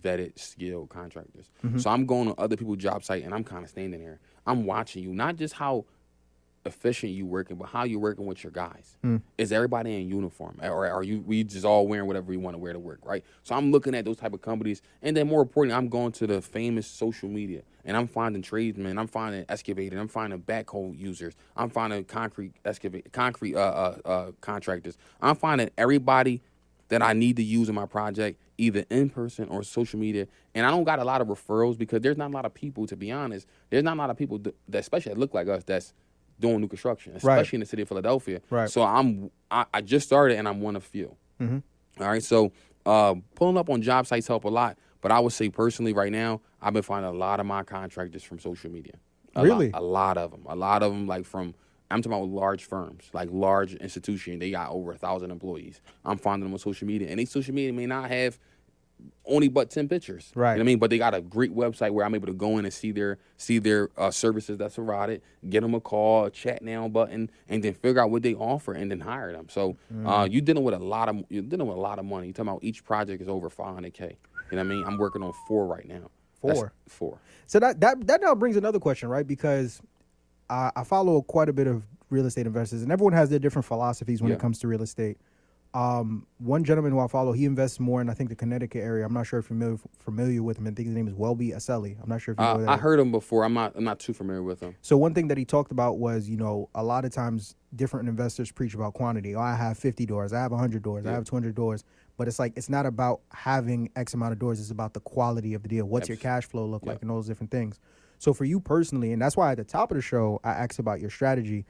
vetted, skilled contractors. So I'm going to other people's job site and I'm kind of standing there. I'm watching you, not just how efficient you working, but how you working with your guys. Is everybody in uniform, or are you we just all wearing whatever we want to wear to work, right? So I'm looking at those type of companies, and then more importantly, I'm going to the famous social media, and I'm finding tradesmen, I'm finding excavator, I'm finding backhoe users, I'm finding concrete excavate, concrete uh, uh, uh, contractors, I'm finding everybody that I need to use in my project, either in person or social media. And I don't got a lot of referrals because there's not a lot of people, to be honest, there's not a lot of people that, especially that look like us, that's doing new construction, especially Right. in the city of Philadelphia. Right. So I'm I, I just started and I'm one of few. All right. So uh, pulling up on job sites help a lot, but I would say personally right now I've been finding a lot of my contractors from social media. A Really? Lot, a lot of them. A lot of them like from I'm talking about large firms, like large institution. They got over a thousand employees. I'm finding them on social media, and they social media may not have only but 10 pictures. Right. You know what I mean? But they got a great website where I'm able to go in and see their see their uh, services that's provided, get them a call, a chat now button, and then figure out what they offer and then hire them. So uh, Mm. you dealing with a lot of you're dealing with a lot of money. You're talking about each project is over 500k. You know what I mean? I'm working on four right now. That's- Four? four. So that that that now brings another question, right? Because I, I follow quite a bit of real estate investors, and everyone has their different philosophies when Yeah. it comes to real estate. Um, one gentleman who I follow, he invests more in I think the Connecticut area. I'm not sure if you're familiar, familiar with him. I think his name is Welby Accely. I'm not sure if you know Uh, that. I heard them before. I'm not I'm not too familiar with him. So one thing that he talked about was, you know, a lot of times different investors preach about quantity. Oh, I have 50 doors, I have 100 doors, I have 200 doors. But it's like it's not about having X amount of doors. It's about the quality of the deal. What's your cash flow look like, and all those different things. So for you personally, and that's why at the top of the show I asked about your strategy.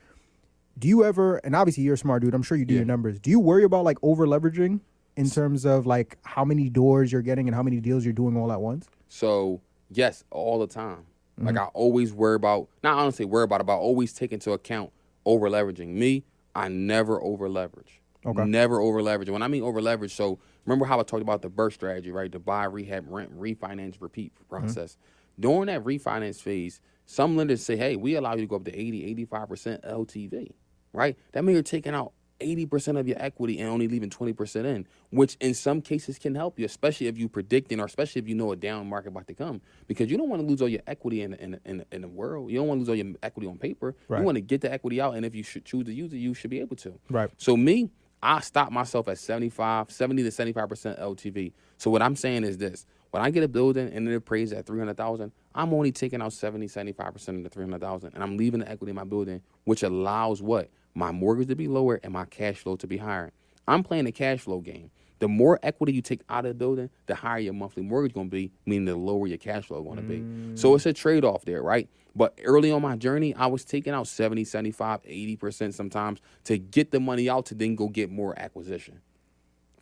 Do you ever? And obviously you're a smart dude. I'm sure you do Yeah. your numbers. Do you worry about like over leveraging in terms of like how many doors you're getting and how many deals you're doing all at once? So yes, all the time. Like Mm-hmm. I always worry about not honestly worry about about always take into account over leveraging. Me, I never over leverage. Okay. Never over leverage. When I mean over leverage, so remember how I talked about the BRRRR strategy, right? The buy, rehab, rent, refinance, repeat process. During that refinance phase, some lenders say, hey, we allow you to go up to 80, 85% LTV, right? That means you're taking out 80% of your equity and only leaving 20% in, which in some cases can help you, especially if you're predicting or especially if you know a down market about to come. Because you don't want to lose all your equity in, in, in, in the world. You don't want to lose all your equity on paper. Right. You want to get the equity out, and if you should choose to use it, you should be able to. Right. So me, I stop myself at 75, 70 to 75% LTV. So what I'm saying is this. When I get a building and it appraised at 300,000, I'm only taking out 70, 75% of the 300,000 and I'm leaving the equity in my building, which allows what? My mortgage to be lower and my cash flow to be higher. I'm playing the cash flow game. The more equity you take out of the building, the higher your monthly mortgage going to be, meaning the lower your cash flow going to be. So it's a trade off there, right? But early on my journey, I was taking out 70, 75, 80% sometimes to get the money out to then go get more acquisition.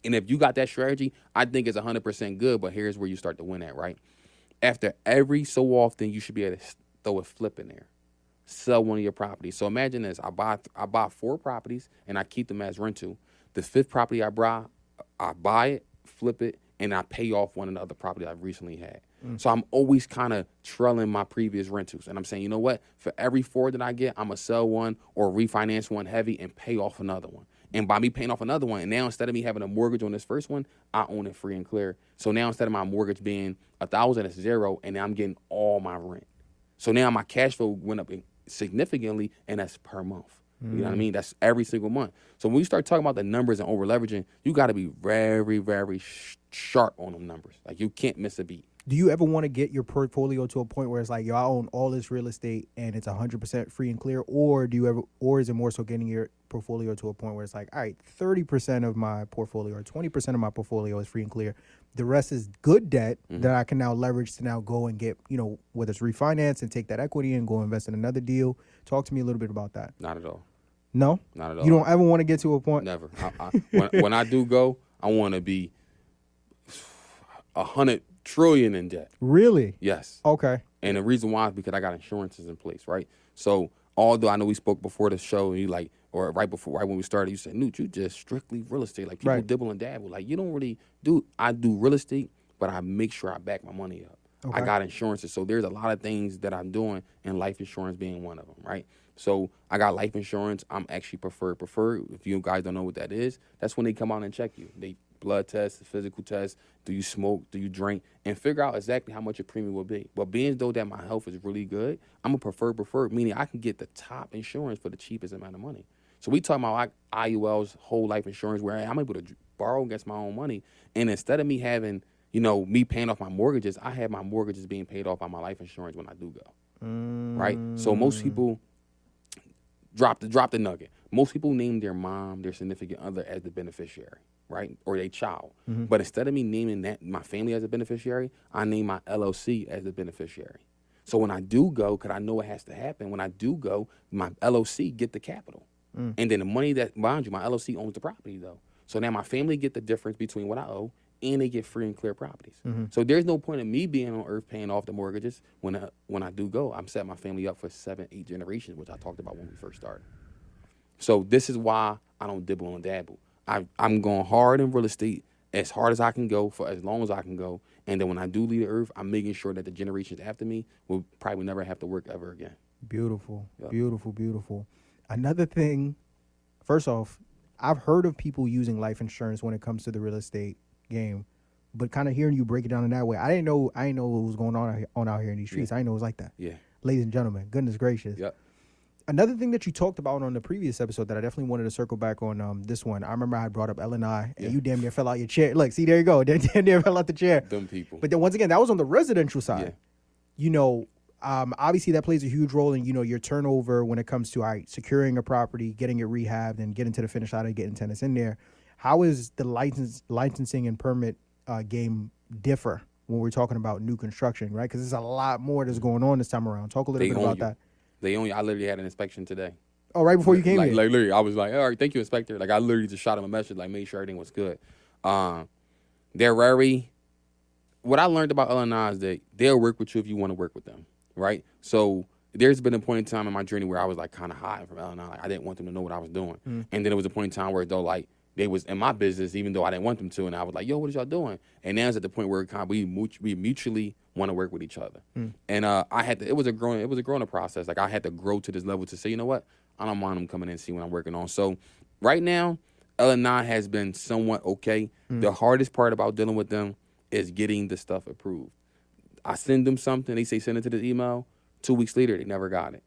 And if you got that strategy, I think it's 100% good. But here's where you start to win at, right? After every so often, you should be able to throw a flip in there, sell one of your properties. So imagine this: I buy I buy four properties and I keep them as rental. The fifth property I buy, I buy it, flip it, and I pay off one of the other property I've recently had. Mm. So I'm always kind of trailing my previous rentals, and I'm saying, you know what? For every four that I get, I'm gonna sell one or refinance one heavy and pay off another one. And by me paying off another one, and now instead of me having a mortgage on this first one, I own it free and clear. So now instead of my mortgage being a thousand, it's zero, and I'm getting all my rent. So now my cash flow went up significantly, and that's per month. You know what I mm. mean? That's every single month. So when you start talking about the numbers and over leveraging, you got to be very, very sh- sharp on them numbers. Like you can't miss a beat. Do you ever want to get your portfolio to a point where it's like, yo, I own all this real estate and it's 100% free and clear? Or do you ever, or is it more so getting your portfolio to a point where it's like, all right, 30% of my portfolio or 20% of my portfolio is free and clear. The rest is good debt mm-hmm. that I can now leverage to now go and get, you know, whether it's refinance and take that equity and go invest in another deal. Talk to me a little bit about that. Not at all. No? Not at all. You don't ever want to get to a point? Never. I, I, when, when I do go, I want to be a hundred trillion in debt. Really? Yes. Okay. And the reason why is because I got insurances in place, right? So although I know we spoke before the show, and you like, or right before, right when we started, you said, "Newt, you just strictly real estate." Like people Right. dibble and dabble. Like you don't really do. I do real estate, but I make sure I back my money up. I got insurances, so there's a lot of things that I'm doing, and life insurance being one of them, right? So I got life insurance. I'm actually preferred. Preferred. If you guys don't know what that is, that's when they come out and check you. They blood test, physical tests. Do you smoke? Do you drink? And figure out exactly how much your premium will be. But being though that my health is really good, I'm a preferred preferred, meaning I can get the top insurance for the cheapest amount of money. So we talking about IUL's whole life insurance, where I'm able to borrow against my own money, and instead of me having, you know, me paying off my mortgages, I have my mortgages being paid off by my life insurance when I do go. Mm. Right. So most people drop the drop the nugget. Most people name their mom, their significant other as the beneficiary, right, or their child. Mm-hmm. But instead of me naming that my family as a beneficiary, I name my LLC as the beneficiary. So when I do go, because I know it has to happen, when I do go, my LLC get the capital, mm. and then the money that mind you, my LLC owns the property though. So now my family get the difference between what I owe and they get free and clear properties. Mm-hmm. So there's no point in me being on earth paying off the mortgages when I, when I do go. I'm setting my family up for seven, eight generations, which I talked about when we first started. So this is why I don't dibble and dabble. I, I'm going hard in real estate as hard as I can go for as long as I can go. And then when I do leave the earth, I'm making sure that the generations after me will probably never have to work ever again. Beautiful, yep. beautiful, beautiful. Another thing, first off, I've heard of people using life insurance when it comes to the real estate game, but kind of hearing you break it down in that way, I didn't know. I didn't know what was going on out here, on out here in these streets. Yeah. I didn't know it was like that. Yeah, ladies and gentlemen, goodness gracious. Yep another thing that you talked about on the previous episode that I definitely wanted to circle back on um, this one. I remember I had brought up L and I, and you damn near fell out your chair. Look, see, there you go. Damn near fell out the chair. Them people. But then once again, that was on the residential side. Yeah. You know, um, obviously that plays a huge role in you know your turnover when it comes to all right, securing a property, getting it rehabbed, and getting to the finish line and getting tenants in there. How is the license licensing and permit uh, game differ when we're talking about new construction, right? Because there's a lot more that's going on this time around. Talk a little they bit about you. that. They only I literally had an inspection today. Oh, right before you came like, here. Like literally, I was like, all right, thank you, inspector. Like I literally just shot him a message, like made sure everything was good. Um, they're very. What I learned about LNI is that they'll work with you if you want to work with them, right? So there's been a point in time in my journey where I was like kind of hiding from LNI. Like I didn't want them to know what I was doing, mm. and then it was a point in time where though like they was in my business even though I didn't want them to, and I was like, yo, what is y'all doing? And now it's at the point where kind of we we mutually want to work with each other. Mm. And uh, I had to. It was a growing. It was a growing process. Like I had to grow to this level to say, you know what, I don't mind them coming in and see what I'm working on. So right now, LNI has been somewhat okay. Mm. The hardest part about dealing with them is getting the stuff approved. I send them something. They say send it to the email. Two weeks later, they never got it.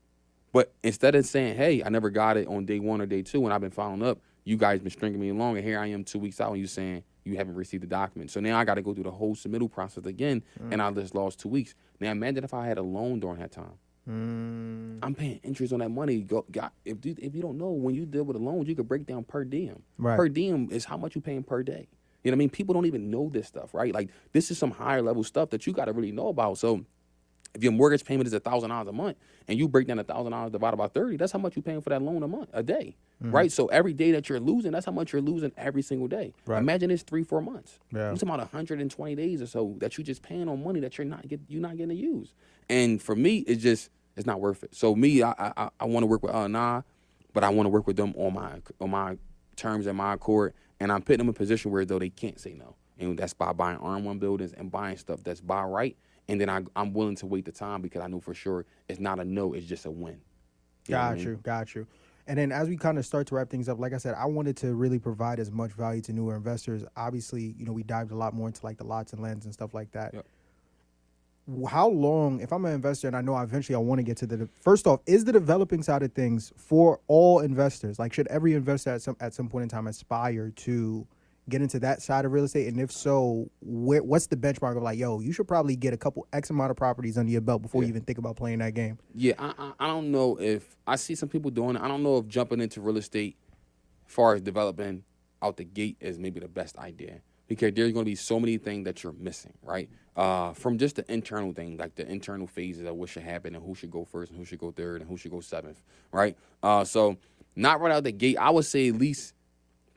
But instead of saying, "Hey, I never got it on day one or day two, and I've been following up," you guys been stringing me along, and here I am two weeks out, and you saying you haven't received the document. So now I got to go through the whole submittal process again, mm. and I just lost two weeks. Now imagine if I had a loan during that time. Mm. I'm paying interest on that money. Go, if you, if you don't know, when you deal with a loan, you could break down per diem. Right. Per diem is how much you paying per day. You know what I mean? People don't even know this stuff, right? Like this is some higher level stuff that you got to really know about. So if your mortgage payment is a thousand dollars a month and you break down a thousand dollars divided by 30, that's how much you're paying for that loan a month, a day. Mm-hmm. Right? So every day that you're losing, that's how much you're losing every single day. Right. Imagine it's three, four months. Yeah. You're talking about 120 days or so that you're just paying on money that you're not get you're not getting to use. And for me, it's just it's not worth it. So me, I I, I want to work with uh nah, but I want to work with them on my on my terms and my accord. And I'm putting them in a position where though they can't say no. And that's by buying R1 buildings and buying stuff that's by right and then I, I'm willing to wait the time because I know for sure it's not a no, it's just a win. You got you, I mean? got you. And then as we kind of start to wrap things up, like I said, I wanted to really provide as much value to newer investors. Obviously, you know, we dived a lot more into like the lots and lands and stuff like that. Yep. How long, if I'm an investor and I know eventually I want to get to the first off, is the developing side of things for all investors? Like, should every investor at some at some point in time aspire to get into that side of real estate? And if so, where, what's the benchmark of like, yo, you should probably get a couple X amount of properties under your belt before yeah. you even think about playing that game? Yeah, I, I, I don't know if I see some people doing it. I don't know if jumping into real estate, as far as developing out the gate, is maybe the best idea because there's going to be so many things that you're missing, right? Uh, from just the internal thing, like the internal phases of what should happen and who should go first and who should go third and who should go seventh, right? Uh, so not right out the gate. I would say at least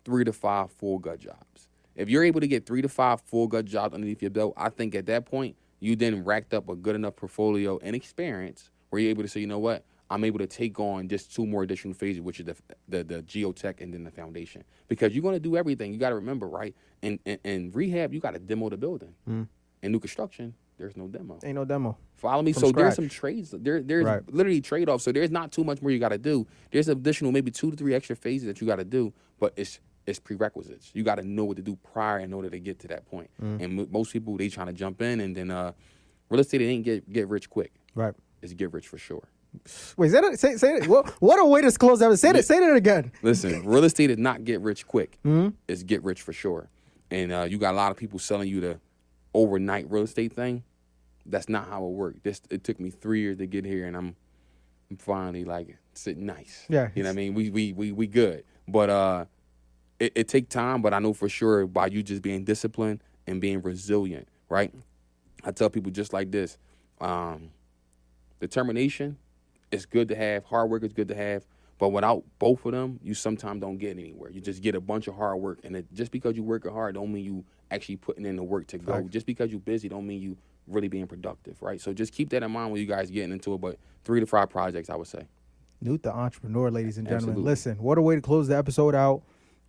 three to five full gut jobs. If you're able to get three to five full gut jobs underneath your belt, I think at that point you then racked up a good enough portfolio and experience where you're able to say, you know what, I'm able to take on just two more additional phases, which is the the, the geotech and then the foundation. Because you're going to do everything. You got to remember, right? In, in, in rehab, you got to demo the building. Mm. In new construction, there's no demo. Ain't no demo. Follow me. From so scratch. there's some trades. There, there's Right. literally trade offs. So there's not too much more you got to do. There's additional maybe two to three extra phases that you got to do, but it's it's prerequisites. You got to know what to do prior in order to get to that point. Mm. And mo- most people they trying to jump in and then uh, real estate it ain't get get rich quick. Right. It's get rich for sure. Wait, say that. Say, say that. What, what a way to close out. Say that. Say that again. Listen, real estate is not get rich quick. Mm-hmm. It's get rich for sure. And uh, you got a lot of people selling you the overnight real estate thing. That's not how it worked. This it took me three years to get here, and I'm, I'm finally like sitting nice. Yeah. you know what I mean. We we we we good, but uh, it, it take time. But I know for sure by you just being disciplined and being resilient, right? I tell people just like this: um, determination is good to have. Hard work is good to have. But without both of them, you sometimes don't get anywhere. You just get a bunch of hard work, and it, just because you working hard, don't mean you actually putting in the work to go. Facts. Just because you're busy, don't mean you really being productive, right? So just keep that in mind when you guys getting into it. But three to five projects, I would say. Newt the entrepreneur, ladies and gentlemen. Absolutely. Listen, what a way to close the episode out.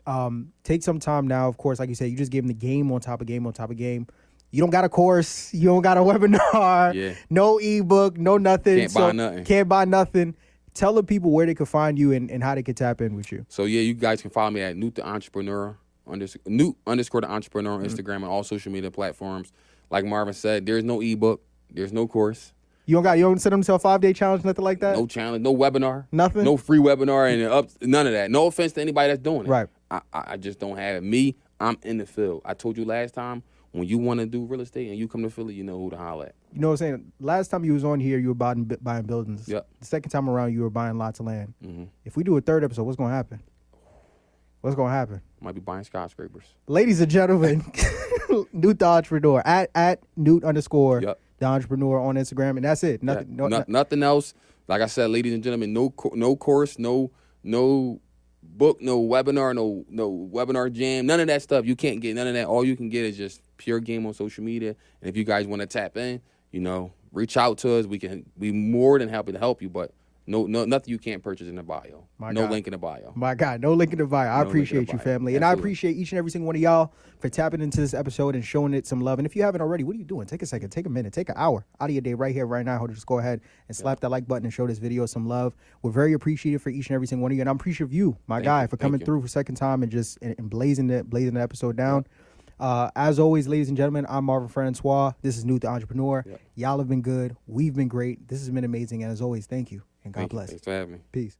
Um, take some time now. Of course, like you said, you just gave them the game on top of game on top of game. You don't got a course. You don't got a webinar. Yeah. No ebook. No nothing. Can't buy nothing. Can't buy nothing. Tell the people where they can find you and, and how they can tap in with you. So yeah, you guys can follow me at Newt the Entrepreneur underscore Newt underscore the Entrepreneur on Mm-hmm. Instagram and all social media platforms. Like Marvin said, there's no ebook, there's no course, You don't got you don't set them to a five day challenge, nothing like that. no challenge, no webinar, Nothing? no free webinar, and up none of that. No offense to anybody that's doing it. Right. I, I just don't have it. Me, I'm in the field. I told you last time when you want to do real estate and you come to Philly, you know who to holler at. You know what I'm saying? Last time you was on here, you were buying buying buildings. Yep. The second time around, you were buying lots of land. hmm If we do a third episode, what's gonna happen? What's gonna happen? Might be buying skyscrapers. ladies and gentlemen, Newt the entrepreneur at at Newt underscore Yep. the entrepreneur on Instagram, and that's it. Nothing. Yeah, no, no- no- nothing else. Like I said, ladies and gentlemen, no no course, no no book, no webinar, no no webinar jam, none of that stuff. You can't get none of that. All you can get is just pure game on social media. And if you guys want to tap in, you know, reach out to us. We can be more than happy to help you. But no, no, nothing you can't purchase in the bio. My no God. link in the bio. My God, no link in the bio. I No link in the appreciate you, bio. family, and I appreciate each and every single one of y'all for tapping into this episode and showing it some love. And if you haven't already, what are you doing? Take a second, take a minute, take an hour out of your day right here, right now. Just go ahead and slap that like button and show this video some love. We're very appreciative for each and every single one of you, and I'm appreciative of you, my Thank guy, you. for Thank coming you. through for second time and just and, and blazing the blazing the episode down. Uh, as always, ladies and gentlemen, I'm Marvin Francois. This is Newt the Entrepreneur. Y'all have been good. We've been great. This has been amazing. And as always, thank you and God Thank you. bless. Thanks for having me. Peace.